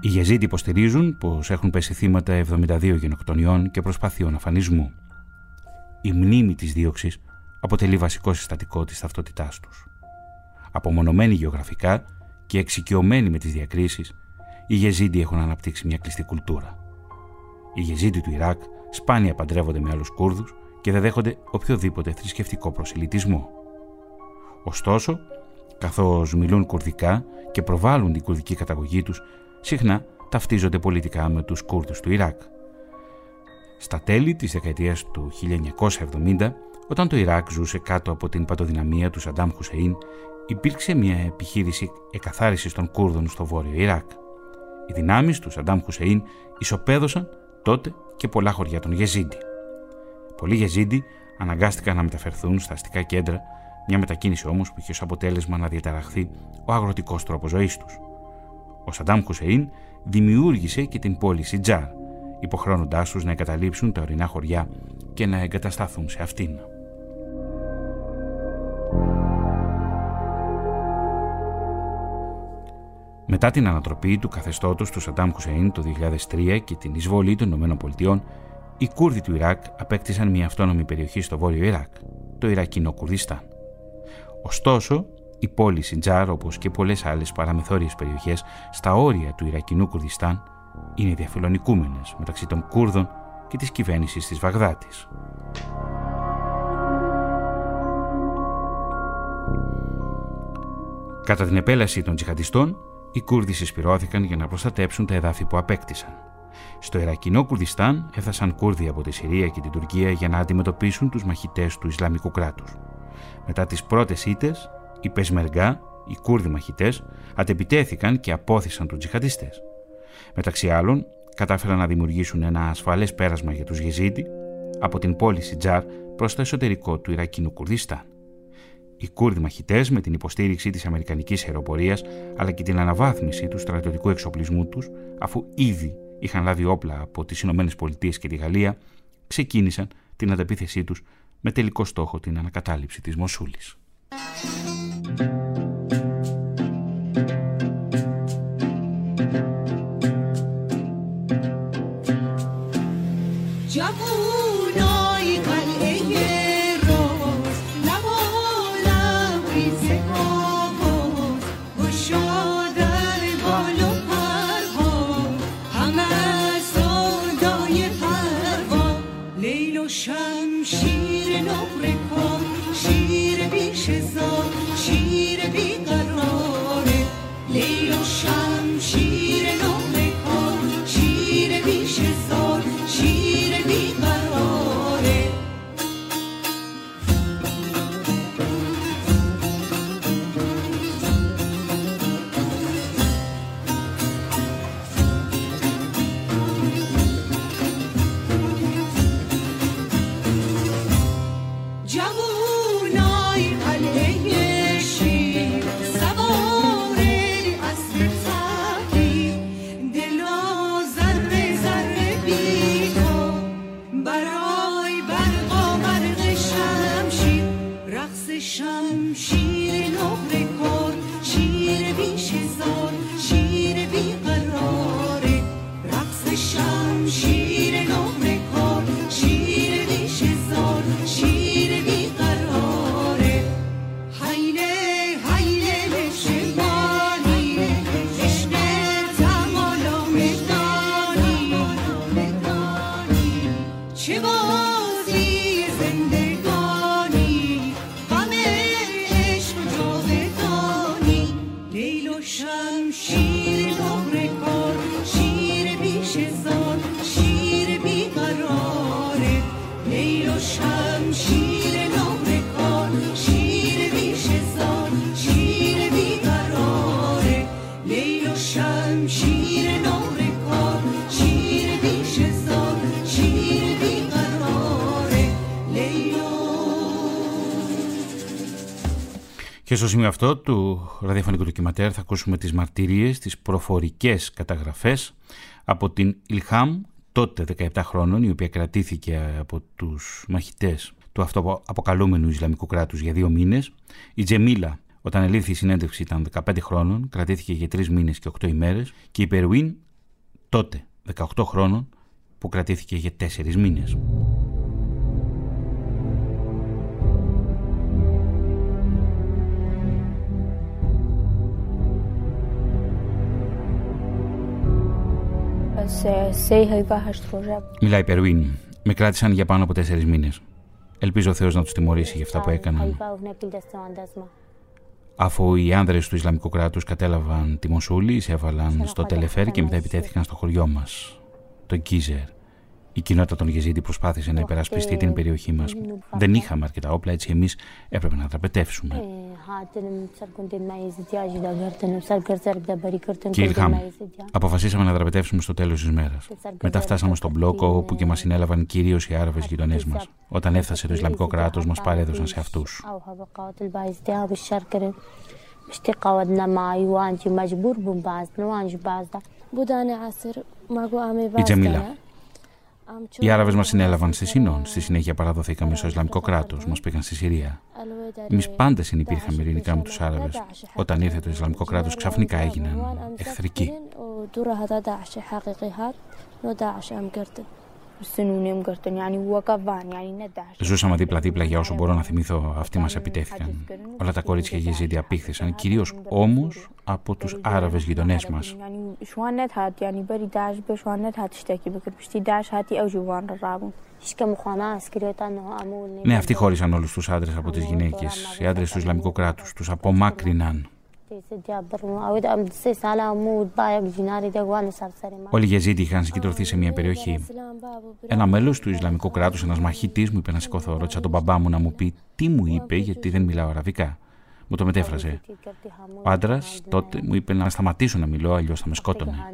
[SPEAKER 1] Οι Γεζίντι υποστηρίζουν πως έχουν πέσει θύματα 72 γενοκτονιών και προσπαθειών αφανισμού. Η μνήμη της δίωξης αποτελεί βασικό συστατικό της ταυτότητάς τους. Απομονωμένοι γεωγραφικά και εξοικειωμένοι με τις διακρίσεις, οι Γεζίντι έχουν αναπτύξει μια κλειστή κουλτούρα. Οι Γεζίντι του Ιράκ σπάνια παντρεύονται με άλλους Κούρδους και δεν δέχονται οποιοδήποτε θρησκευτικό προσιλητισμό. Ωστόσο, καθώς μιλούν κουρδικά και προβάλλουν την κουρδική καταγωγή τους, συχνά ταυτίζονται πολιτικά με τους Κούρδους του Ιράκ. Στα τέλη της δεκαετίας του 1970, όταν το Ιράκ ζούσε κάτω από την πατοδυναμία του Σαντάμ Χουσεΐν, υπήρξε μια επιχείρηση εκαθάρισης των Κούρδων στο βόρειο Ιράκ. Οι δυνάμεις του Σαντάμ Χουσεΐν ισοπαίδωσαν τότε και πολλά χωριά των Γεζίντι. Πολλοί Γεζίντι αναγκάστηκαν να μεταφερθούν στα αστικά κέντρα, μια μετακίνηση όμως που είχε ως αποτέλεσμα να διαταραχθεί ο αγροτικός τρόπος ζωής τους. Ο Σαντάμ Χουσεϊν δημιούργησε και την πόλη Σιτζάρ, υποχρεώνοντάς τους να εγκαταλείψουν τα ορεινά χωριά και να εγκατασταθούν σε αυτήν. Μετά την ανατροπή του καθεστώτος του Σαντάμ Χουσέιν το 2003 και την εισβολή των ΗΠΑ, οι Κούρδοι του Ιράκ απέκτησαν μια αυτόνομη περιοχή στο βόρειο Ιράκ, το Ιρακινό Κουρδιστάν. Ωστόσο, η πόλη Σιντζάρ, όπως και πολλές άλλες παραμεθόριες περιοχές στα όρια του Ιρακινού Κουρδιστάν, είναι διαφιλονικούμενες μεταξύ των Κούρδων και της κυβέρνησης της Βαγδάτης. Κατά την επέλαση των τζιχαντιστών, οι Κούρδοι συσπηρώθηκαν για να προστατέψουν τα εδάφη που απέκτησαν. Στο Ιρακινό Κουρδιστάν έφτασαν Κούρδοι από τη Συρία και την Τουρκία για να αντιμετωπίσουν τους μαχητές του Ισλαμικού κράτους. Μετά τις πρώτες ήττες, οι Πεσμεργά, οι Κούρδοι μαχητές, αντεπιτέθηκαν και απόθυσαν τους τζιχαντιστές. Μεταξύ άλλων, κατάφεραν να δημιουργήσουν ένα ασφαλές πέρασμα για τους Γεζίδι από την πόλη Σιτζάρ προς το εσωτερικό του Ιρακινού Κουρδιστάν. Οι Κούρδοι μαχητές, με την υποστήριξη της Αμερικανικής αεροπορίας αλλά και την αναβάθμιση του στρατιωτικού εξοπλισμού τους, αφού ήδη είχαν λάβει όπλα από τις ΗΠΑ και τη Γαλλία, ξεκίνησαν την ανταπίθεσή τους με τελικό στόχο την ανακατάληψη της Μοσούλης. Και στο σημείο αυτό του ραδιοφωνικού ντοκιματέρ θα ακούσουμε τις μαρτυρίες, τις προφορικές καταγραφές από την Ιλχάμ, τότε 17 χρόνων, η οποία κρατήθηκε από τους μαχητές του αυτοαποκαλούμενου Ισλαμικού κράτους για δύο μήνες. Η Τζεμίλα, όταν ελήφθη η συνέντευξη, ήταν 15 χρόνων, κρατήθηκε για 3 μήνες και 8 ημέρες. Και η Περουίν, τότε 18 χρόνων, που κρατήθηκε για 4 μήνες. Μιλάει Περουίν. Με κράτησαν για πάνω από τέσσερις μήνες. Ελπίζω ο Θεός να τους τιμωρήσει για αυτά που έκαναν. Αφού οι άνδρες του Ισλαμικού κράτους κατέλαβαν τη Μοσούλη, εισέβαλαν στο Τελεφέρ και μετά επιτέθηκαν στο χωριό μας, το Γκίζερ. Η κοινότητα των Γεζίδη προσπάθησε να υπερασπιστεί την περιοχή μας. Δεν είχαμε αρκετά όπλα, έτσι εμείς έπρεπε να δραπετεύσουμε. Και ήλχαμε. Αποφασίσαμε να δραπετεύσουμε στο τέλος της μέρας. Μετά φτάσαμε στον μπλόκο όπου και μας συνέλαβαν κυρίως οι Άραβες γειτονές μας. Όταν έφτασε το Ισλαμικό κράτος, μας παρέδωσαν σε αυτούς. Η Τζεμίλα οι Άραβες μας συνέλαβαν στη Σινών. Στη συνέχεια παραδοθήκαμε στο Ισλαμικό κράτος. Μας πήγαν στη Συρία. Εμείς πάντα συνεπήρχαμε ειρηνικά με τους Άραβες. Όταν ήρθε το Ισλαμικό κράτος, ξαφνικά έγιναν εχθρικοί. Ζούσαμε δίπλα-δίπλα για όσο μπορώ να θυμηθώ. Αυτοί μας επιτέθηκαν. Όλα τα κορίτσια γεζίδι απήχθησαν, κυρίως όμως από τους Άραβες γειτονές μας. Ναι, αυτοί χώρισαν όλους τους άντρες από τις γυναίκες. Οι άντρες του Ισλαμικού κράτους τους απομάκρυναν. Όλοι οι Γεζίτοι είχαν συγκεντρωθεί σε μια περιοχή. Ένα μέλος του Ισλαμικού κράτους, ένας μαχητής, μου είπε να σηκωθώ. Ρώτησα τον μπαμπά μου να μου πει τι μου είπε, γιατί δεν μιλάω αραβικά. Μου το μετέφρασε. Ο άντρας τότε μου είπε να σταματήσω να μιλώ, αλλιώς θα με σκότωνε.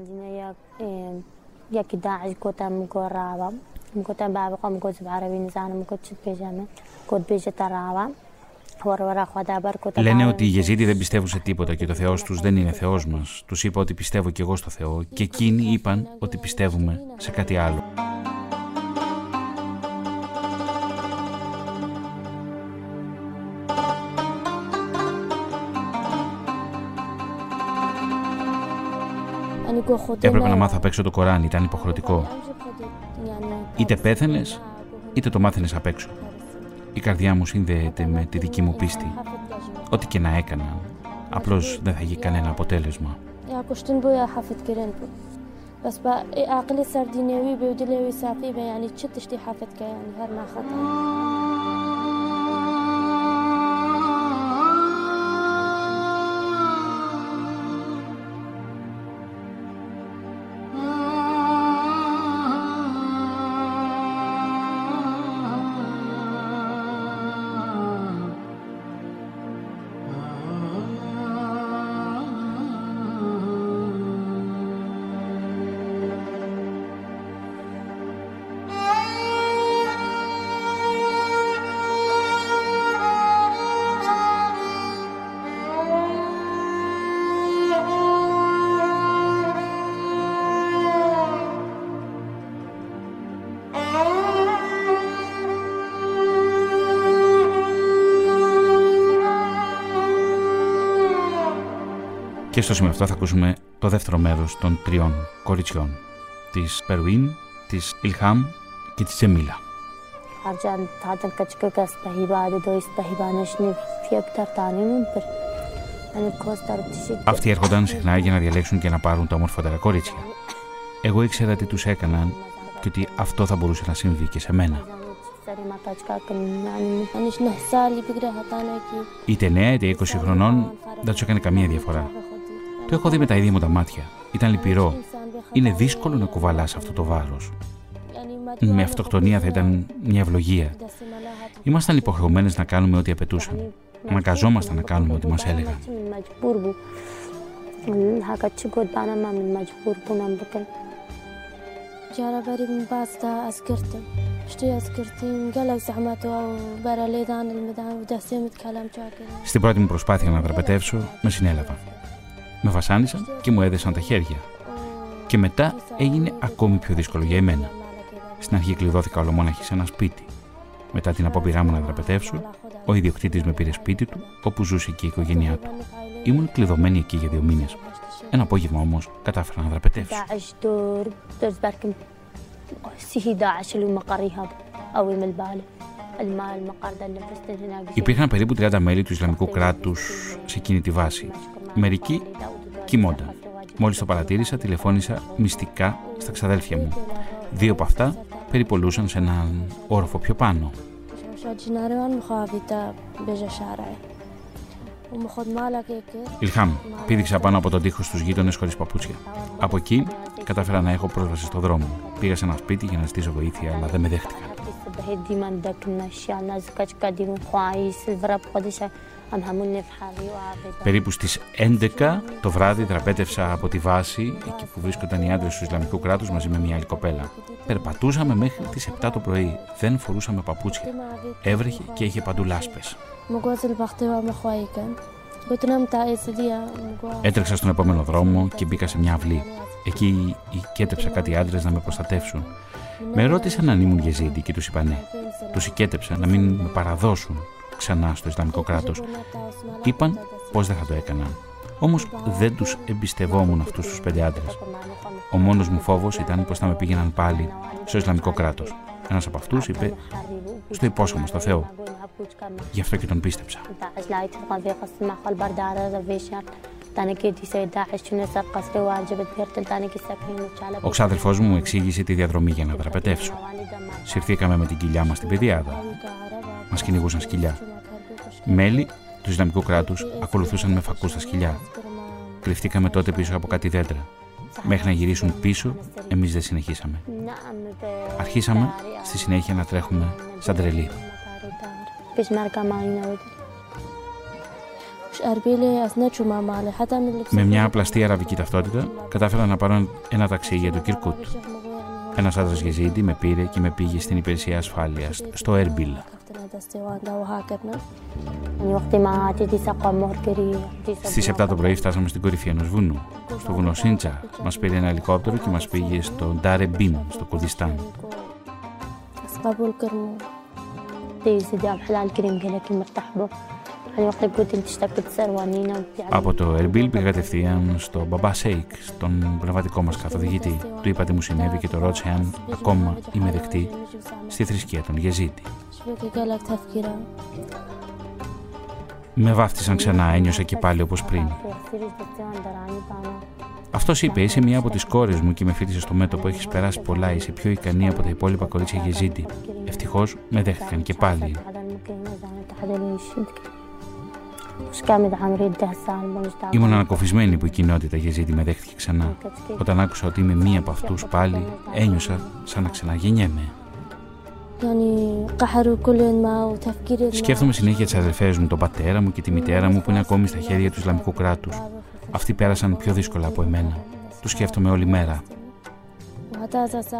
[SPEAKER 1] Λένε ότι οι Γεζίδοι δεν πιστεύουν σε τίποτα και το Θεός τους δεν είναι Θεός μας. Τους είπα ότι πιστεύω και εγώ στο Θεό και εκείνοι είπαν ότι πιστεύουμε σε κάτι άλλο. Έπρεπε να μάθω απ' έξω το Κοράνι, ήταν υποχρεωτικό. Είτε πέθανες, είτε το μάθαινες απ' έξω. Η καρδιά μου συνδέεται με τη δική μου πίστη. Ό,τι και να έκανα, απλώς δεν θα είχε κανένα αποτέλεσμα. Και στο σημείο αυτό θα ακούσουμε το δεύτερο μέρος των τριών κοριτσιών της Περουίν, της Ιλχάμ και της Τζεμίλα. Αυτοί έρχονταν συχνά για να διαλέξουν και να πάρουν τα ομορφότερα κορίτσια. Εγώ ήξερα τι τους έκαναν και ότι αυτό θα μπορούσε να συμβεί και σε μένα. Είτε νέα είτε 20 χρονών δεν τους έκανε καμία διαφορά. Το έχω δει με τα ίδια μου τα μάτια. Ήταν λυπηρό. Είναι δύσκολο να κουβαλάς αυτό το βάρος. Με αυτοκτονία θα ήταν μια ευλογία. Ήμασταν υποχρεωμένες να κάνουμε ό,τι απαιτούσαν. Αναγκαζόμασταν να κάνουμε ό,τι μας έλεγαν. Στην πρώτη μου προσπάθεια να δραπετεύσω, με συνέλαβαν. Με βασάνισαν και μου έδεσαν τα χέρια. Και μετά έγινε ακόμη πιο δύσκολο για εμένα. Στην αρχή κλειδώθηκα ολομόναχης σε ένα σπίτι. Μετά την απόπειρά μου να δραπετεύσω, ο ιδιοκτήτης με πήρε σπίτι του, όπου ζούσε και η οικογένειά του. Ήμουν κλειδωμένη εκεί για δύο μήνες. Ένα απόγευμα όμως κατάφερα να δραπετεύσω. Υπήρχαν περίπου 30 μέλη του Ισλαμικού κράτους σε εκείνη τη βάση. Μερικοί κοιμόνταν. Μόλις το παρατήρησα, τηλεφώνησα μυστικά στα ξαδέλφια μου. Δύο από αυτά περιπολούσαν σε έναν όροφο πιο πάνω. Ιλχάμ, πήδηξα πάνω από τον τοίχο στους γείτονες χωρίς παπούτσια. Από εκεί κατάφερα να έχω πρόσβαση στο δρόμο. Πήγα σε ένα σπίτι για να ζητήσω βοήθεια, αλλά δεν με δέχτηκαν. Περίπου στις 11 το βράδυ δραπέτευσα από τη βάση, εκεί που βρίσκονταν οι άντρες του Ισλαμικού κράτους μαζί με μια άλλη κοπέλα. Περπατούσαμε μέχρι τις 7 το πρωί. Δεν φορούσαμε παπούτσια. Έβρεχε και είχε παντού λάσπες. Έτρεξα στον επόμενο δρόμο και μπήκα σε μια αυλή. Εκεί οικέτεψα κάτι άντρες να με προστατεύσουν. Με ρώτησαν αν ήμουν γεζίδι και τους είπα ναι. Τους οικέτεψα να μην με παραδώσουν ξανά στο Ισλαμικό κράτος. Είπαν πως δεν θα το έκαναν. Όμως δεν τους εμπιστευόμουν αυτούς τους πέντε άντρες. Ο μόνος μου φόβος ήταν πως θα με πήγαιναν πάλι στο Ισλαμικό κράτος. Ένας από αυτούς είπε: Στο υπόσχομαι στο Θεό. Γι' αυτό και τον πίστεψα. Ο ξάδελφός μου εξήγησε τη διαδρομή για να δραπετεύσω. Συρθήκαμε με την κοιλιά μας στην πεδιάδα. Μας κυνηγούσαν σκυλιά. Μέλη του Ισλαμικού κράτους ακολουθούσαν με φακούς στα σκυλιά. Κρυφτήκαμε τότε πίσω από κάτι δέντρα. Μέχρι να γυρίσουν πίσω, εμείς δεν συνεχίσαμε. Αρχίσαμε στη συνέχεια να τρέχουμε σαν τρελοί. Με μια απλαστή αραβική ταυτότητα κατάφερα να πάρω ένα ταξί για το Κυρκούτ. Ένας άντρας Γεζίντη με πήρε και με πήγε στην υπηρεσία ασφάλειας στο Έρμπιλ. Στις 7 το πρωί φτάσαμε στην κορυφή ενός βουνού. Στο βουνό Σιντζάρ μας πήρε ένα ελικόπτερο και μας πήγε στο Ντάρε Μπίν, στο Κουρδιστάν. Από το Ερμπίλ πήγα κατευθείαν στο Μπαμπά Σέικ, στον πνευματικό μας καθοδηγητή. Του είπα τι μου συνέβη και τον ρώτησα αν ακόμα είμαι δεκτή στη θρησκεία των Γεζίτη. Με βάφτισαν ξανά, ένιωσα και πάλι όπως πριν. Αυτό είπε: Είσαι μία από τι κόρε μου και με φίτησε στο μέτωπο. Έχει περάσει πολλά, είσαι πιο ικανή από τα υπόλοιπα κορίτσια Γεζίτη. Ευτυχώ με δέχτηκαν και πάλι. Ήμουν ανακοφισμένη που η κοινότητα Γεζίτη με δέχτηκε ξανά. Όταν άκουσα ότι είμαι μία από αυτούς πάλι, ένιωσα σαν να ξαναγεννιέμαι. Σκέφτομαι συνέχεια τις αδερφές μου, τον πατέρα μου και τη μητέρα μου που είναι ακόμη στα χέρια του Ισλαμικού κράτους. Αυτοί πέρασαν πιο δύσκολα από εμένα. Τους σκέφτομαι όλη μέρα.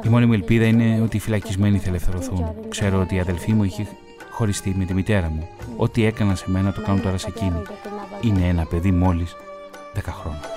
[SPEAKER 1] Η μόνη μου ελπίδα είναι ότι οι φυλακισμένοι θα ελευθερωθούν. Ξέρω ότι η αδελφή μου είχε χωριστεί με τη μητέρα μου. Ό,τι έκανα σε μένα το κάνω τώρα σε εκείνη. Είναι ένα παιδί μόλις 10 χρόνια.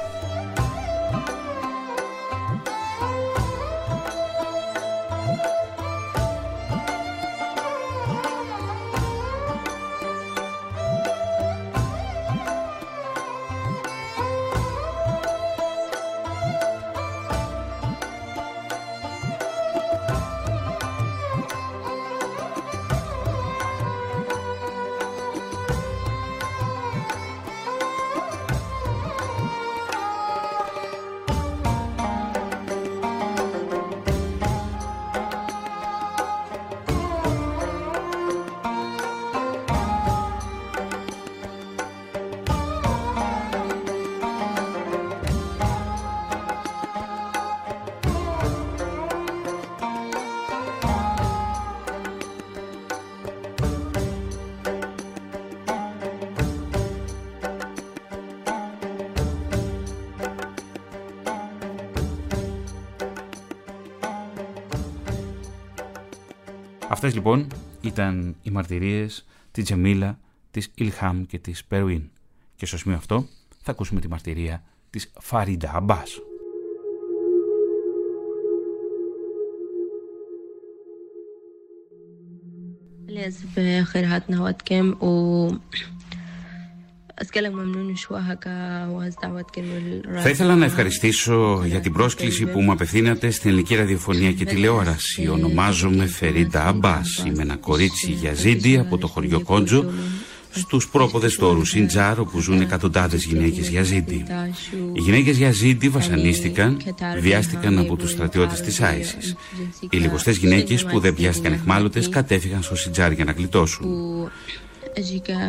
[SPEAKER 1] Ήταν οι μαρτυρίες της Τζεμίλα, της Ιλχάμ και της Περουίν. Και στο σημείο αυτό θα ακούσουμε τη μαρτυρία της Φαρίντα Αμπάς. Θα ήθελα να ευχαριστήσω για την πρόσκληση που μου απευθύνατε στην ελληνική ραδιοφωνία και τηλεόραση. Ονομάζομαι Φερίντα Αμπάς. Είμαι ένα κορίτσι για ζήντη από το χωριό Κόντζο στους πρόποδες τόρου Σιντζάρ όπου ζουν εκατοντάδες γυναίκες Γιαζίντι. Οι γυναίκες Γιαζίντι βασανίστηκαν, βιάστηκαν από τους στρατιώτες της Άισις. Οι λιγοστές γυναίκες που δεν πιάστηκαν εχμάλωτες κατέφυγαν στο Σιντζάρ για να γλιτώσουν.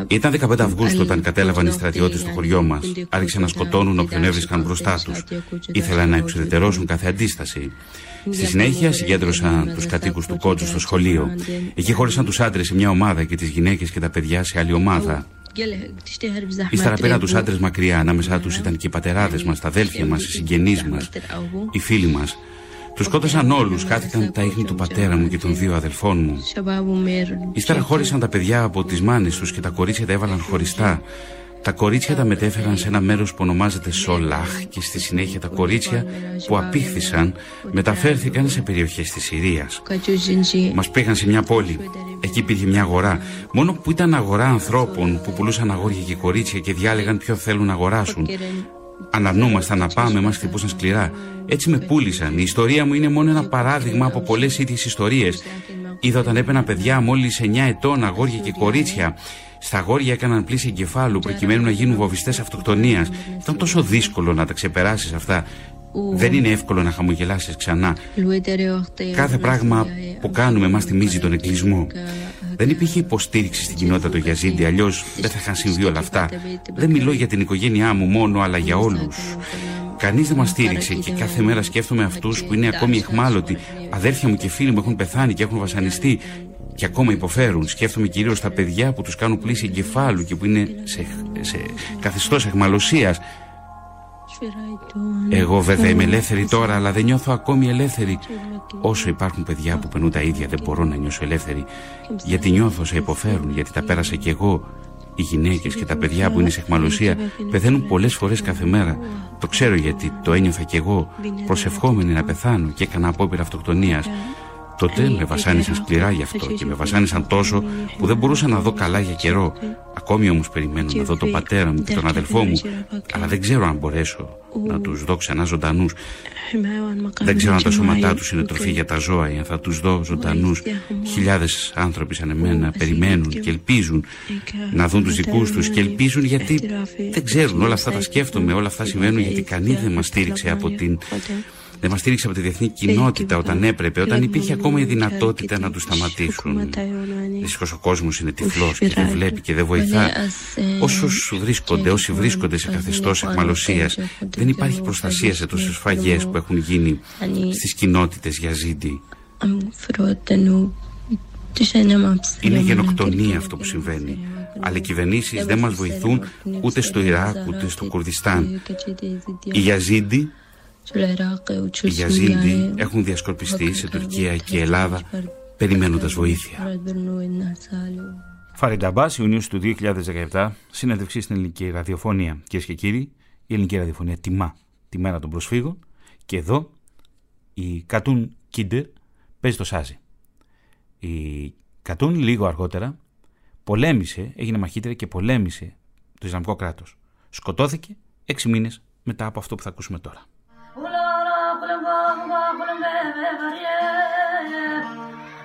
[SPEAKER 1] Ήταν 15 Αυγούστου όταν κατέλαβαν οι στρατιώτες στο χωριό μας. Άρχισαν να σκοτώνουν όποιον έβρισκαν μπροστά τους. Ήθελαν να εξουδετερώσουν κάθε αντίσταση. Στη συνέχεια συγκέντρωσαν τους κατοίκους του κότσου στο σχολείο. Εκεί χώρισαν τους άντρες σε μια ομάδα και τις γυναίκες και τα παιδιά σε άλλη ομάδα. Ύστερα πέρα τους άντρες μακριά, ανάμεσά τους ήταν και οι πατεράδες μας, τα αδέλφια μας, οι συγγενείς μας, οι φίλοι μας. Τους σκότωσαν όλους, χάθηκαν τα ίχνη του πατέρα μου και των δύο αδελφών μου. Ύστερα χώρισαν τα παιδιά από τις μάνες τους και τα κορίτσια τα έβαλαν χωριστά. Τα κορίτσια τα μετέφεραν σε ένα μέρος που ονομάζεται Σολάχ και στη συνέχεια τα κορίτσια που απήχθησαν μεταφέρθηκαν σε περιοχές της Συρίας. Μας πήγαν σε μια πόλη. Εκεί υπήρχε μια αγορά. Μόνο που ήταν αγορά ανθρώπων που πουλούσαν αγόρια και κορίτσια και διάλεγαν ποιο θέλουν να αγοράσουν. Αναρνούμασταν να πάμε, μας χτυπούσαν σκληρά. Έτσι με πούλησαν. Η ιστορία μου είναι μόνο ένα παράδειγμα από πολλές ίδιες ιστορίες. Είδα όταν έπαινα παιδιά μόλις 9 ετών, αγόρια και κορίτσια. Στα αγόρια έκαναν πλήση εγκεφάλου προκειμένου να γίνουν βοβιστέ αυτοκτονίας. Ήταν τόσο δύσκολο να τα ξεπεράσεις αυτά. Δεν είναι εύκολο να χαμογελάσεις ξανά. Κάθε πράγμα που κάνουμε μας θυμίζει τον εκκλεισμό. Δεν υπήρχε υποστήριξη στην κοινότητα του Γιαζίντι, αλλιώς δεν θα είχαν συμβεί όλα αυτά. Δεν μιλώ για την οικογένειά μου μόνο, αλλά για όλους. Κανείς δεν μας στήριξε και κάθε μέρα σκέφτομαι αυτούς που είναι ακόμη εχμάλωτοι. Αδέρφια μου και φίλοι μου έχουν πεθάνει και έχουν βασανιστεί και ακόμα υποφέρουν. Σκέφτομαι κυρίως τα παιδιά που τους κάνουν πλήση εγκεφάλου και που είναι σε, σε καθεστώς εχμαλωσίας. Εγώ βέβαια είμαι ελεύθερη τώρα, αλλά δεν νιώθω ακόμη ελεύθερη. Όσο υπάρχουν παιδιά που περνούν τα ίδια, δεν μπορώ να νιώσω ελεύθερη. Γιατί νιώθω σε υποφέρουν, γιατί τα πέρασα κι εγώ. Οι γυναίκες και τα παιδιά που είναι σε εχμαλωσία πεθαίνουν πολλές φορές κάθε μέρα. Το ξέρω γιατί το ένιωθα κι εγώ, προσευχόμενη να πεθάνω και έκανα απόπειρα αυτοκτονίας. Τότε με βασάνισαν σκληρά γι' αυτό και με βασάνισαν τόσο που δεν μπορούσα να δω καλά για καιρό. Ακόμη όμως περιμένω να δω τον πατέρα μου και τον αδελφό μου, αλλά δεν ξέρω αν μπορέσω να τους δω ξανά ζωντανούς. Δεν ξέρω αν τα σώματά τους είναι τροφή για τα ζώα ή αν θα τους δω ζωντανούς. Χιλιάδες άνθρωποι σαν εμένα περιμένουν και ελπίζουν να δουν τους δικούς τους και ελπίζουν γιατί δεν ξέρουν όλα αυτά τα σκέφτομαι, όλα αυτά συμβαίνουν γιατί κανείς δεν μας στήριξε από την δεν μας στήριξε από τη διεθνή κοινότητα όταν έπρεπε, όταν υπήρχε ακόμα η δυνατότητα να τους σταματήσουν. Δυστυχώς ο κόσμος είναι τυφλός και δεν βλέπει και δεν βοηθά. Όσου βρίσκονται, όσοι βρίσκονται σε καθεστώς εχμαλωσία, δεν υπάρχει προστασία σε τόσες φαγές που έχουν γίνει στις κοινότητες για ζήτη. Είναι γενοκτονία αυτό που συμβαίνει. Αλλά οι κυβερνήσεις δεν μας βοηθούν ούτε στο Ιράκ ούτε στο Κουρδιστάν. Οι Γιαζίντι οι Γιαζίντι έχουν διασκορπιστεί σε Τουρκία και Ελλάδα περιμένοντας βοήθεια. Φαρινταμπάς, Ιουνίους του 2017, συνέντευξη στην ελληνική ραδιοφωνία. Κυρίες και κύριοι, η ελληνική ραδιοφωνία τιμά τη μέρα των προσφύγων και εδώ η Κατούν Κίντερ παίζει το σάζι. Η Κατούν λίγο αργότερα πολέμησε, έγινε μαχήτρια και πολέμησε το Ισλαμικό κράτος. Σκοτώθηκε έξι μήνες μετά από αυτό που θα ακούσουμε τώρα.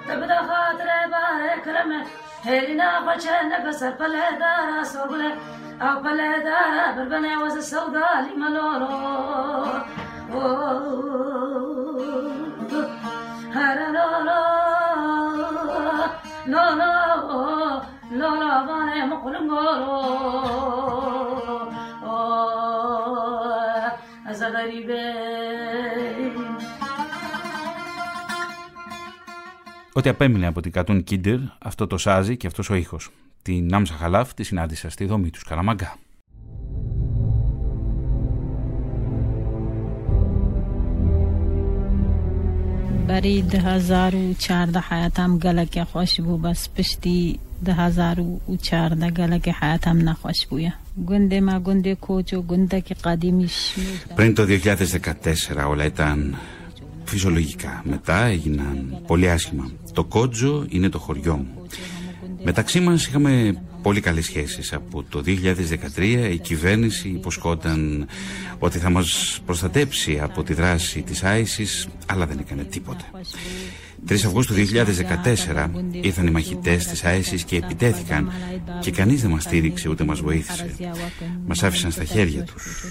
[SPEAKER 1] تبدا خاطر بار کرم هرینا بچن بسر پله دارا سوگله او پله دارا بربنه وز سودالی ملورو هر لولو لولو لولو بانه مقلنگورو از غریبه Ό,τι απέμεινε από την Κατούν Κίντερ, αυτό το σάζι και αυτός ο ήχος. Την Νάμσα Χαλάφ τη συνάντησα στη δομή του Καραμαγκά.
[SPEAKER 2] برای ده هزار و چارده حیاتم گلک خوش بو بس پشتی ده هزار و چارده گلک حیاتم نخوش بویا گنده ما گنده کوچ و گنده که قدیمیش
[SPEAKER 1] Πριν το 2014 όλα ήταν φυσιολογικά. Μετά έγιναν πολύ άσχημα. Το Κότζο είναι το χωριό μου. Μεταξύ μας είχαμε πολύ καλές σχέσεις. Από το 2013 η κυβέρνηση υποσχόταν ότι θα μας προστατέψει από τη δράση της ISIS, αλλά δεν έκανε τίποτα. 3 Αυγούστου 2014 ήρθαν οι μαχητές της ISIS και επιτέθηκαν και κανείς δεν μας στήριξε ούτε μας βοήθησε. Μας άφησαν στα χέρια τους.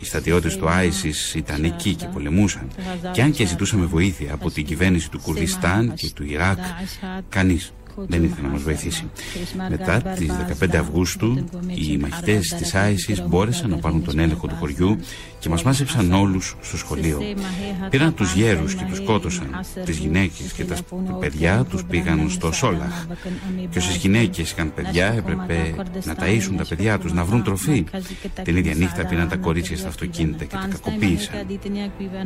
[SPEAKER 1] Οι στρατιώτες του ISIS ήταν εκεί και πολεμούσαν. Και αν και ζητούσαμε βοήθεια από την κυβέρνηση του Κουρδιστάν και του Ιράκ, κανείς δεν ήθελε να μας βοηθήσει. Μετά τις 15 Αυγούστου οι μαχητές της ISIS μπόρεσαν να πάρουν τον έλεγχο του χωριού και μας μάζεψαν όλους στο σχολείο. Πήραν τους γέρους και τους σκότωσαν. Τις γυναίκες και τα παιδιά τους πήγαν στο Σόλαχ. Και όσες γυναίκες είχαν παιδιά έπρεπε να ταΐσουν τα παιδιά τους, να βρουν τροφή. Την ίδια νύχτα πήραν τα κορίτσια στα αυτοκίνητα και τα κακοποίησαν.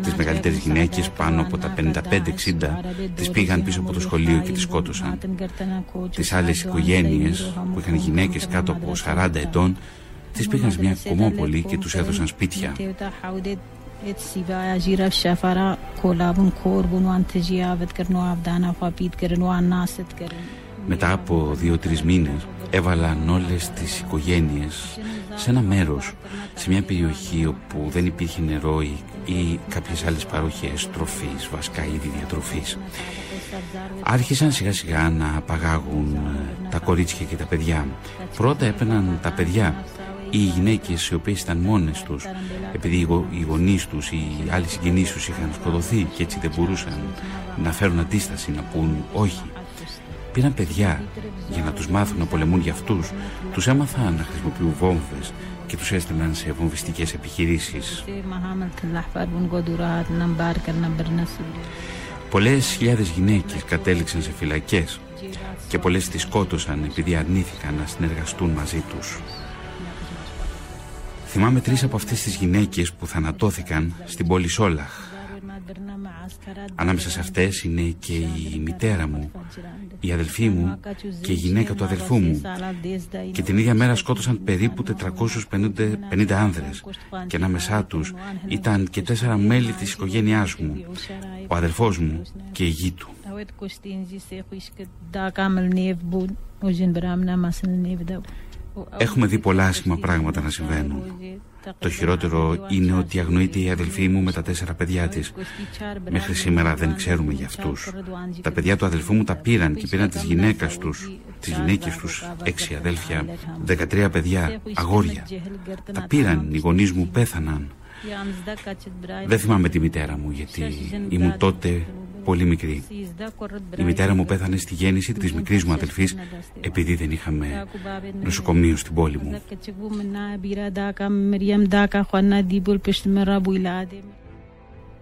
[SPEAKER 1] Τις μεγαλύτερες γυναίκες πάνω από τα 55-60 τις πήγαν πίσω από το σχολείο και τις σκότωσαν. Τις άλλες οικογένειες που είχαν γυναίκες κάτω από 40 ετών τις πήγαν σε μια κομμόπολη και τους έδωσαν σπίτια. Μετά από δύο-τρεις μήνες έβαλαν όλες τις οικογένειες σε ένα μέρος, σε μια περιοχή όπου δεν υπήρχε νερό ή, ή κάποιες άλλες παροχές τροφής, βασικά είδη διατροφής. Άρχισαν σιγά σιγά να απαγάγουν ε, τα κορίτσια και τα παιδιά. Πρώτα έπαιρναν τα παιδιά ή οι γυναίκες οι οποίες ήταν μόνες τους επειδή οι γονείς τους ή οι άλλοι συγγενείς τους είχαν σκοτωθεί και έτσι δεν μπορούσαν να φέρουν αντίσταση, να πούν όχι. Πήραν παιδιά για να τους μάθουν να πολεμούν για αυτούς. Τους έμαθαν να χρησιμοποιούν βόμβες και τους έστειλαν σε βομβιστικές επιχειρήσεις. Πολλές χιλιάδες γυναίκες κατέληξαν σε φυλακές και πολλές τις σκότωσαν επειδή αρνήθηκαν να συνεργαστούν μαζί τους. Θυμάμαι τρεις από αυτές τις γυναίκες που θανατώθηκαν στην πόλη Σόλαχ. Ανάμεσα σε αυτές είναι και η μητέρα μου, η αδελφή μου και η γυναίκα του αδελφού μου. Και την ίδια μέρα σκότωσαν περίπου 450 άνδρες και ανάμεσά τους ήταν και τέσσερα μέλη της οικογένειάς μου, ο αδελφός μου και η γη του. Έχουμε δει πολλά άσχημα πράγματα να συμβαίνουν. Το χειρότερο είναι ότι αγνοείται η αδελφή μου με τα τέσσερα παιδιά της. Μέχρι σήμερα δεν ξέρουμε για αυτούς. Τα παιδιά του αδελφού μου τα πήραν και πήραν τις γυναίκες τους, τις γυναίκες τους, έξι αδέλφια, δεκατρία παιδιά, αγόρια. Τα πήραν, οι γονείς μου πέθαναν. Δεν θυμάμαι τη μητέρα μου γιατί ήμουν τότε πολύ μικρή. Η μητέρα μου πέθανε στη γέννηση της μικρής μου αδελφής επειδή δεν είχαμε νοσοκομείο στην πόλη μου.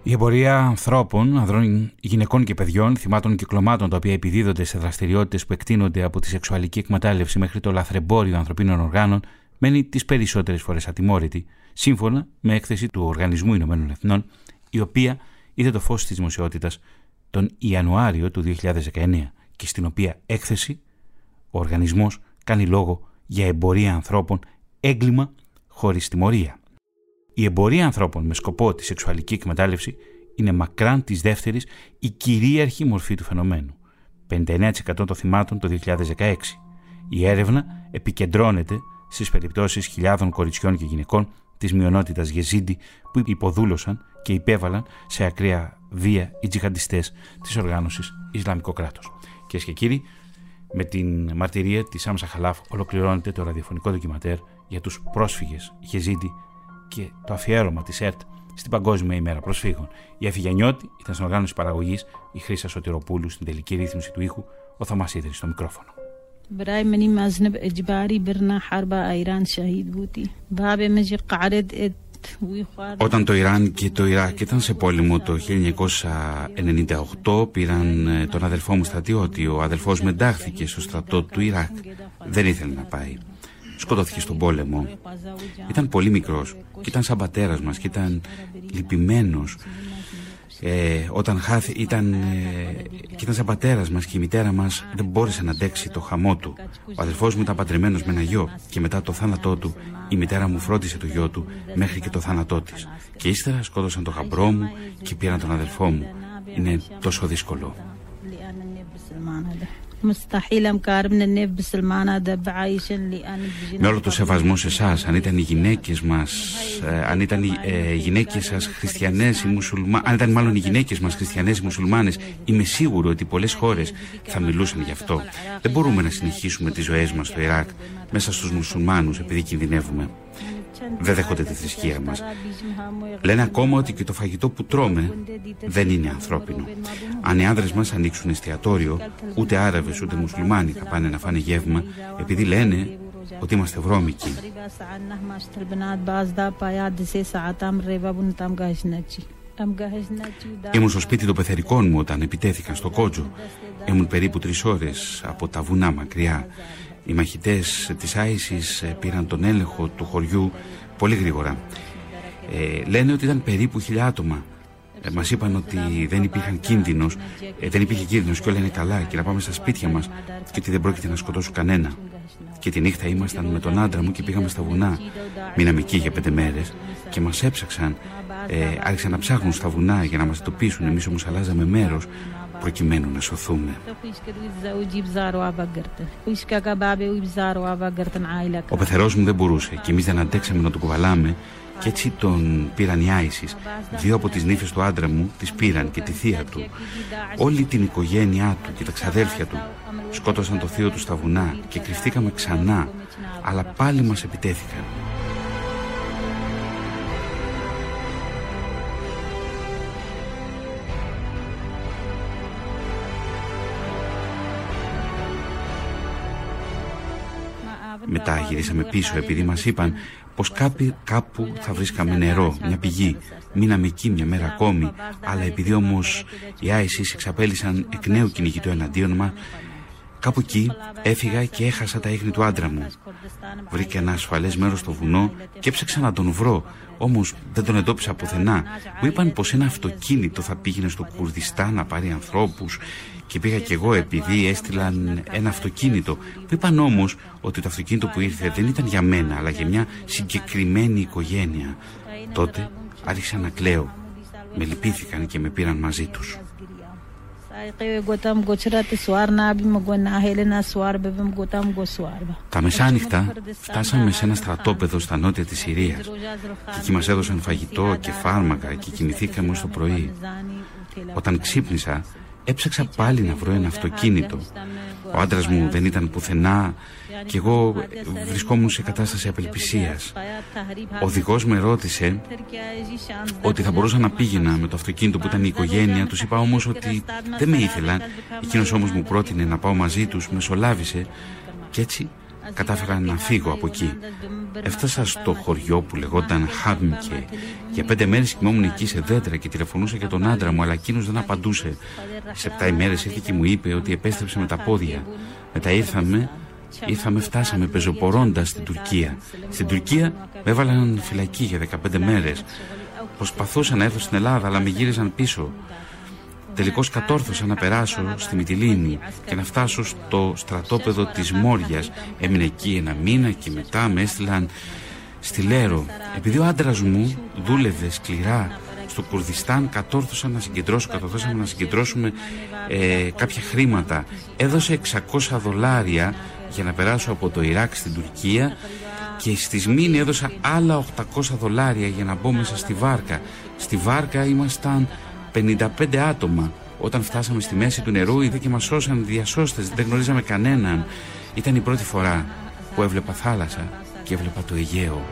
[SPEAKER 1] Η εμπορία ανθρώπων, ανδρών, γυναικών και παιδιών, θυμάτων κυκλωμάτων τα οποία επιδίδονται σε δραστηριότητες που εκτείνονται από τη σεξουαλική εκμετάλλευση μέχρι το λαθρεμπόριο ανθρωπίνων οργάνων, μένει τις περισσότερες φορές ατιμόρυτη, σύμφωνα με έκθεση του Οργανισμού Ηνωμένων Εθνών, η οποία είδε το φως της δημοσιότητας τον Ιανουάριο του 2019 και στην οποία έκθεση ο οργανισμός κάνει λόγο για εμπορία ανθρώπων έγκλημα χωρίς τιμωρία. Η εμπορία ανθρώπων με σκοπό τη σεξουαλική εκμετάλλευση είναι μακράν της δεύτερης η κυρίαρχη μορφή του φαινομένου. 59% των θυμάτων το 2016. Η έρευνα επικεντρώνεται στις περιπτώσεις χιλιάδων κοριτσιών και γυναικών της μειονότητας Γεζίντι που υποδούλωσαν και υπέβαλαν σε ακραία βία οι τζιχαντιστές της οργάνωσης Ισλαμικό κράτος. Κυρίες και κύριοι, με την μαρτυρία της Άμσα Χαλάφ ολοκληρώνεται το ραδιοφωνικό ντοκιματέρ για τους πρόσφυγες Γεζίντι και το αφιέρωμα της ΕΡΤ στην Παγκόσμια ημέρα προσφύγων. Η Αφηγιανιώτη ήταν στην οργάνωση παραγωγής, η Χρήσα Σωτηροπούλου στην τελική ρύθμιση του ήχου, ο Θωμάς Ίδρυ στο μικρόφωνο برای منی مزنب اجباری برنا حرب ایران شهید بودی باب مجی قعرد όταν το Ιράν και το Ιράκ ήταν σε πόλεμο το 1998 πήραν ε, τον αδελφό μου στρατιώτη. Ο αδελφός με εντάχθηκε στο στρατό του Ιράκ. Δεν ήθελε να πάει. Σκοτώθηκε στον πόλεμο. Ήταν πολύ μικρός και ήταν σαν πατέρας μας και ήταν λυπημένος
[SPEAKER 2] ε, όταν χάθη, ήταν, ε, και ήταν σαν πατέρας μας και η μητέρα μας δεν μπόρεσε να αντέξει το χαμό του. Ο αδελφός μου ήταν παντρεμένος με ένα γιο και μετά το θάνατό του η μητέρα μου φρόντισε το γιο του μέχρι και το θάνατό της. Και ύστερα σκότωσαν τον γαμπρό μου και πήραν τον αδελφό μου. Είναι τόσο δύσκολο. Με όλο το σεβασμό σε εσάς, αν ήταν οι γυναίκες μας, ε, αν ήταν οι ε, γυναίκες σας χριστιανές ή μουσουλμάνε, αν ήταν μάλλον οι γυναίκες μας χριστιανές ή μουσουλμάνες, είμαι σίγουρο ότι πολλές χώρες θα μιλούσαν γι' αυτό. Δεν μπορούμε να συνεχίσουμε τις ζωές μας στο Ιράκ μέσα στους μουσουλμάνους επειδή κινδυνεύουμε δεν δέχονται τη θρησκεία μας. Λένε ακόμα ότι και το φαγητό που τρώμε δεν είναι ανθρώπινο. Αν οι άνδρες μας ανοίξουν εστιατόριο, ούτε Άραβες ούτε Μουσουλμάνοι θα πάνε να φάνε γεύμα, επειδή λένε ότι είμαστε βρώμικοι. Ήμουν στο σπίτι των πεθερικών μου όταν επιτέθηκαν στο Κότζο. Ήμουν περίπου τρεις ώρες από τα βουνά μακριά. Οι μαχητές της Άισις πήραν τον έλεγχο του χωριού πολύ γρήγορα. Ε, λένε ότι ήταν περίπου χιλιά άτομα. Ε, μας είπαν ότι δεν υπήρχαν κίνδυνος, ε, δεν υπήρχε κίνδυνος και όλα είναι καλά και να πάμε στα σπίτια μας και ότι δεν πρόκειται να σκοτώσουν κανένα. Και τη νύχτα ήμασταν με τον άντρα μου και πήγαμε στα βουνά. Μείναμε εκεί για πέντε μέρες και μας έψαξαν. Ε, άρχισαν να ψάχνουν στα βουνά για να μας τοπίσουν. Εμείς όμως αλλάζαμε μέρος προκειμένου να σωθούμε. Ο πεθερός μου δεν μπορούσε και εμείς δεν αντέξαμε να τον κουβαλάμε και έτσι τον πήραν οι Άισις. Δύο από τις νύφες του άντρα μου τις πήραν και τη θεία του. Όλη την οικογένειά του και τα ξαδέλφια του σκότωσαν το θείο τους στα βουνά και κρυφτήκαμε ξανά, αλλά πάλι μας επιτέθηκαν. Μετά γυρίσαμε πίσω επειδή μας είπαν πως κάπου, κάπου θα βρίσκαμε νερό, μια πηγή. Μείναμε εκεί μια μέρα ακόμη, αλλά επειδή όμως οι ISIS εξαπέλυσαν εκ νέου κυνηγητό εναντίον μας, Κάπου εκεί έφυγα και έχασα τα ίχνη του άντρα μου. Βρήκα ένα ασφαλές μέρος στο βουνό και έψαξα να τον βρω. Όμως δεν τον εντόπισα πουθενά. Μου είπαν πως ένα αυτοκίνητο θα πήγαινε στο Κουρδιστάν να πάρει ανθρώπους και πήγα κι εγώ επειδή έστειλαν ένα αυτοκίνητο. Μου είπαν όμως ότι το αυτοκίνητο που ήρθε δεν ήταν για μένα αλλά για μια συγκεκριμένη οικογένεια. Τότε άρχισα να κλαίω. Με λυπήθηκαν και με πήραν μαζί τους. Τα μεσάνυχτα φτάσαμε σε ένα στρατόπεδο στα νότια της Συρίας και εκεί μας έδωσαν φαγητό και φάρμακα και κοιμηθήκαμε ως το πρωί. Όταν ξύπνησα έψαξα πάλι να βρω ένα αυτοκίνητο. Ο άντρας μου δεν ήταν πουθενά και εγώ βρισκόμουν σε κατάσταση απελπισίας. Ο οδηγός με ρώτησε ότι θα μπορούσα να πήγαινα με το αυτοκίνητο που ήταν η οικογένεια. Τους είπα όμως ότι δεν με ήθελαν. Εκείνος όμως μου πρότεινε να πάω μαζί τους, με σολάβησε και έτσι κατάφερα να φύγω από εκεί. Έφτασα στο χωριό που λεγόταν Χάμκε. Για πέντε μέρες κοιμόμουν εκεί σε δέντρα και τηλεφωνούσα για τον άντρα μου, αλλά εκείνος δεν απαντούσε. Σε επτά ημέρες ήρθε και μου είπε ότι επέστρεψε με τα πόδια. Μετά ήρθαμε Ήρθαμε, φτάσαμε πεζοπορώντας στην Τουρκία. Στην Τουρκία με έβαλαν φυλακή για 15 μέρες. Προσπαθούσα να έρθω στην Ελλάδα, αλλά με γύριζαν πίσω. Τελικώς κατόρθωσα να περάσω στη Μυτιλίνη και να φτάσω στο στρατόπεδο της Μόριας. Έμεινε εκεί ένα μήνα και μετά με έστειλαν στη Λέρο. Επειδή ο άντρας μου δούλευε σκληρά στο Κουρδιστάν κατόρθωσα να συγκεντρώσω, κατορθώσαμε να συγκεντρώσουμε ε, κάποια χρήματα. Έδωσε 600 δολάρια για να περάσω από το Ιράκ στην Τουρκία και στη Σμήνη έδωσα άλλα 800 δολάρια για να μπω μέσα στη βάρκα. Στη βάρκα ήμασταν 55 άτομα. Όταν φτάσαμε στη μέση του νερού είδε και μας σώσαν διασώστες, δεν γνωρίζαμε κανέναν. Ήταν η πρώτη φορά που έβλεπα θάλασσα και έβλεπα το Αιγαίο.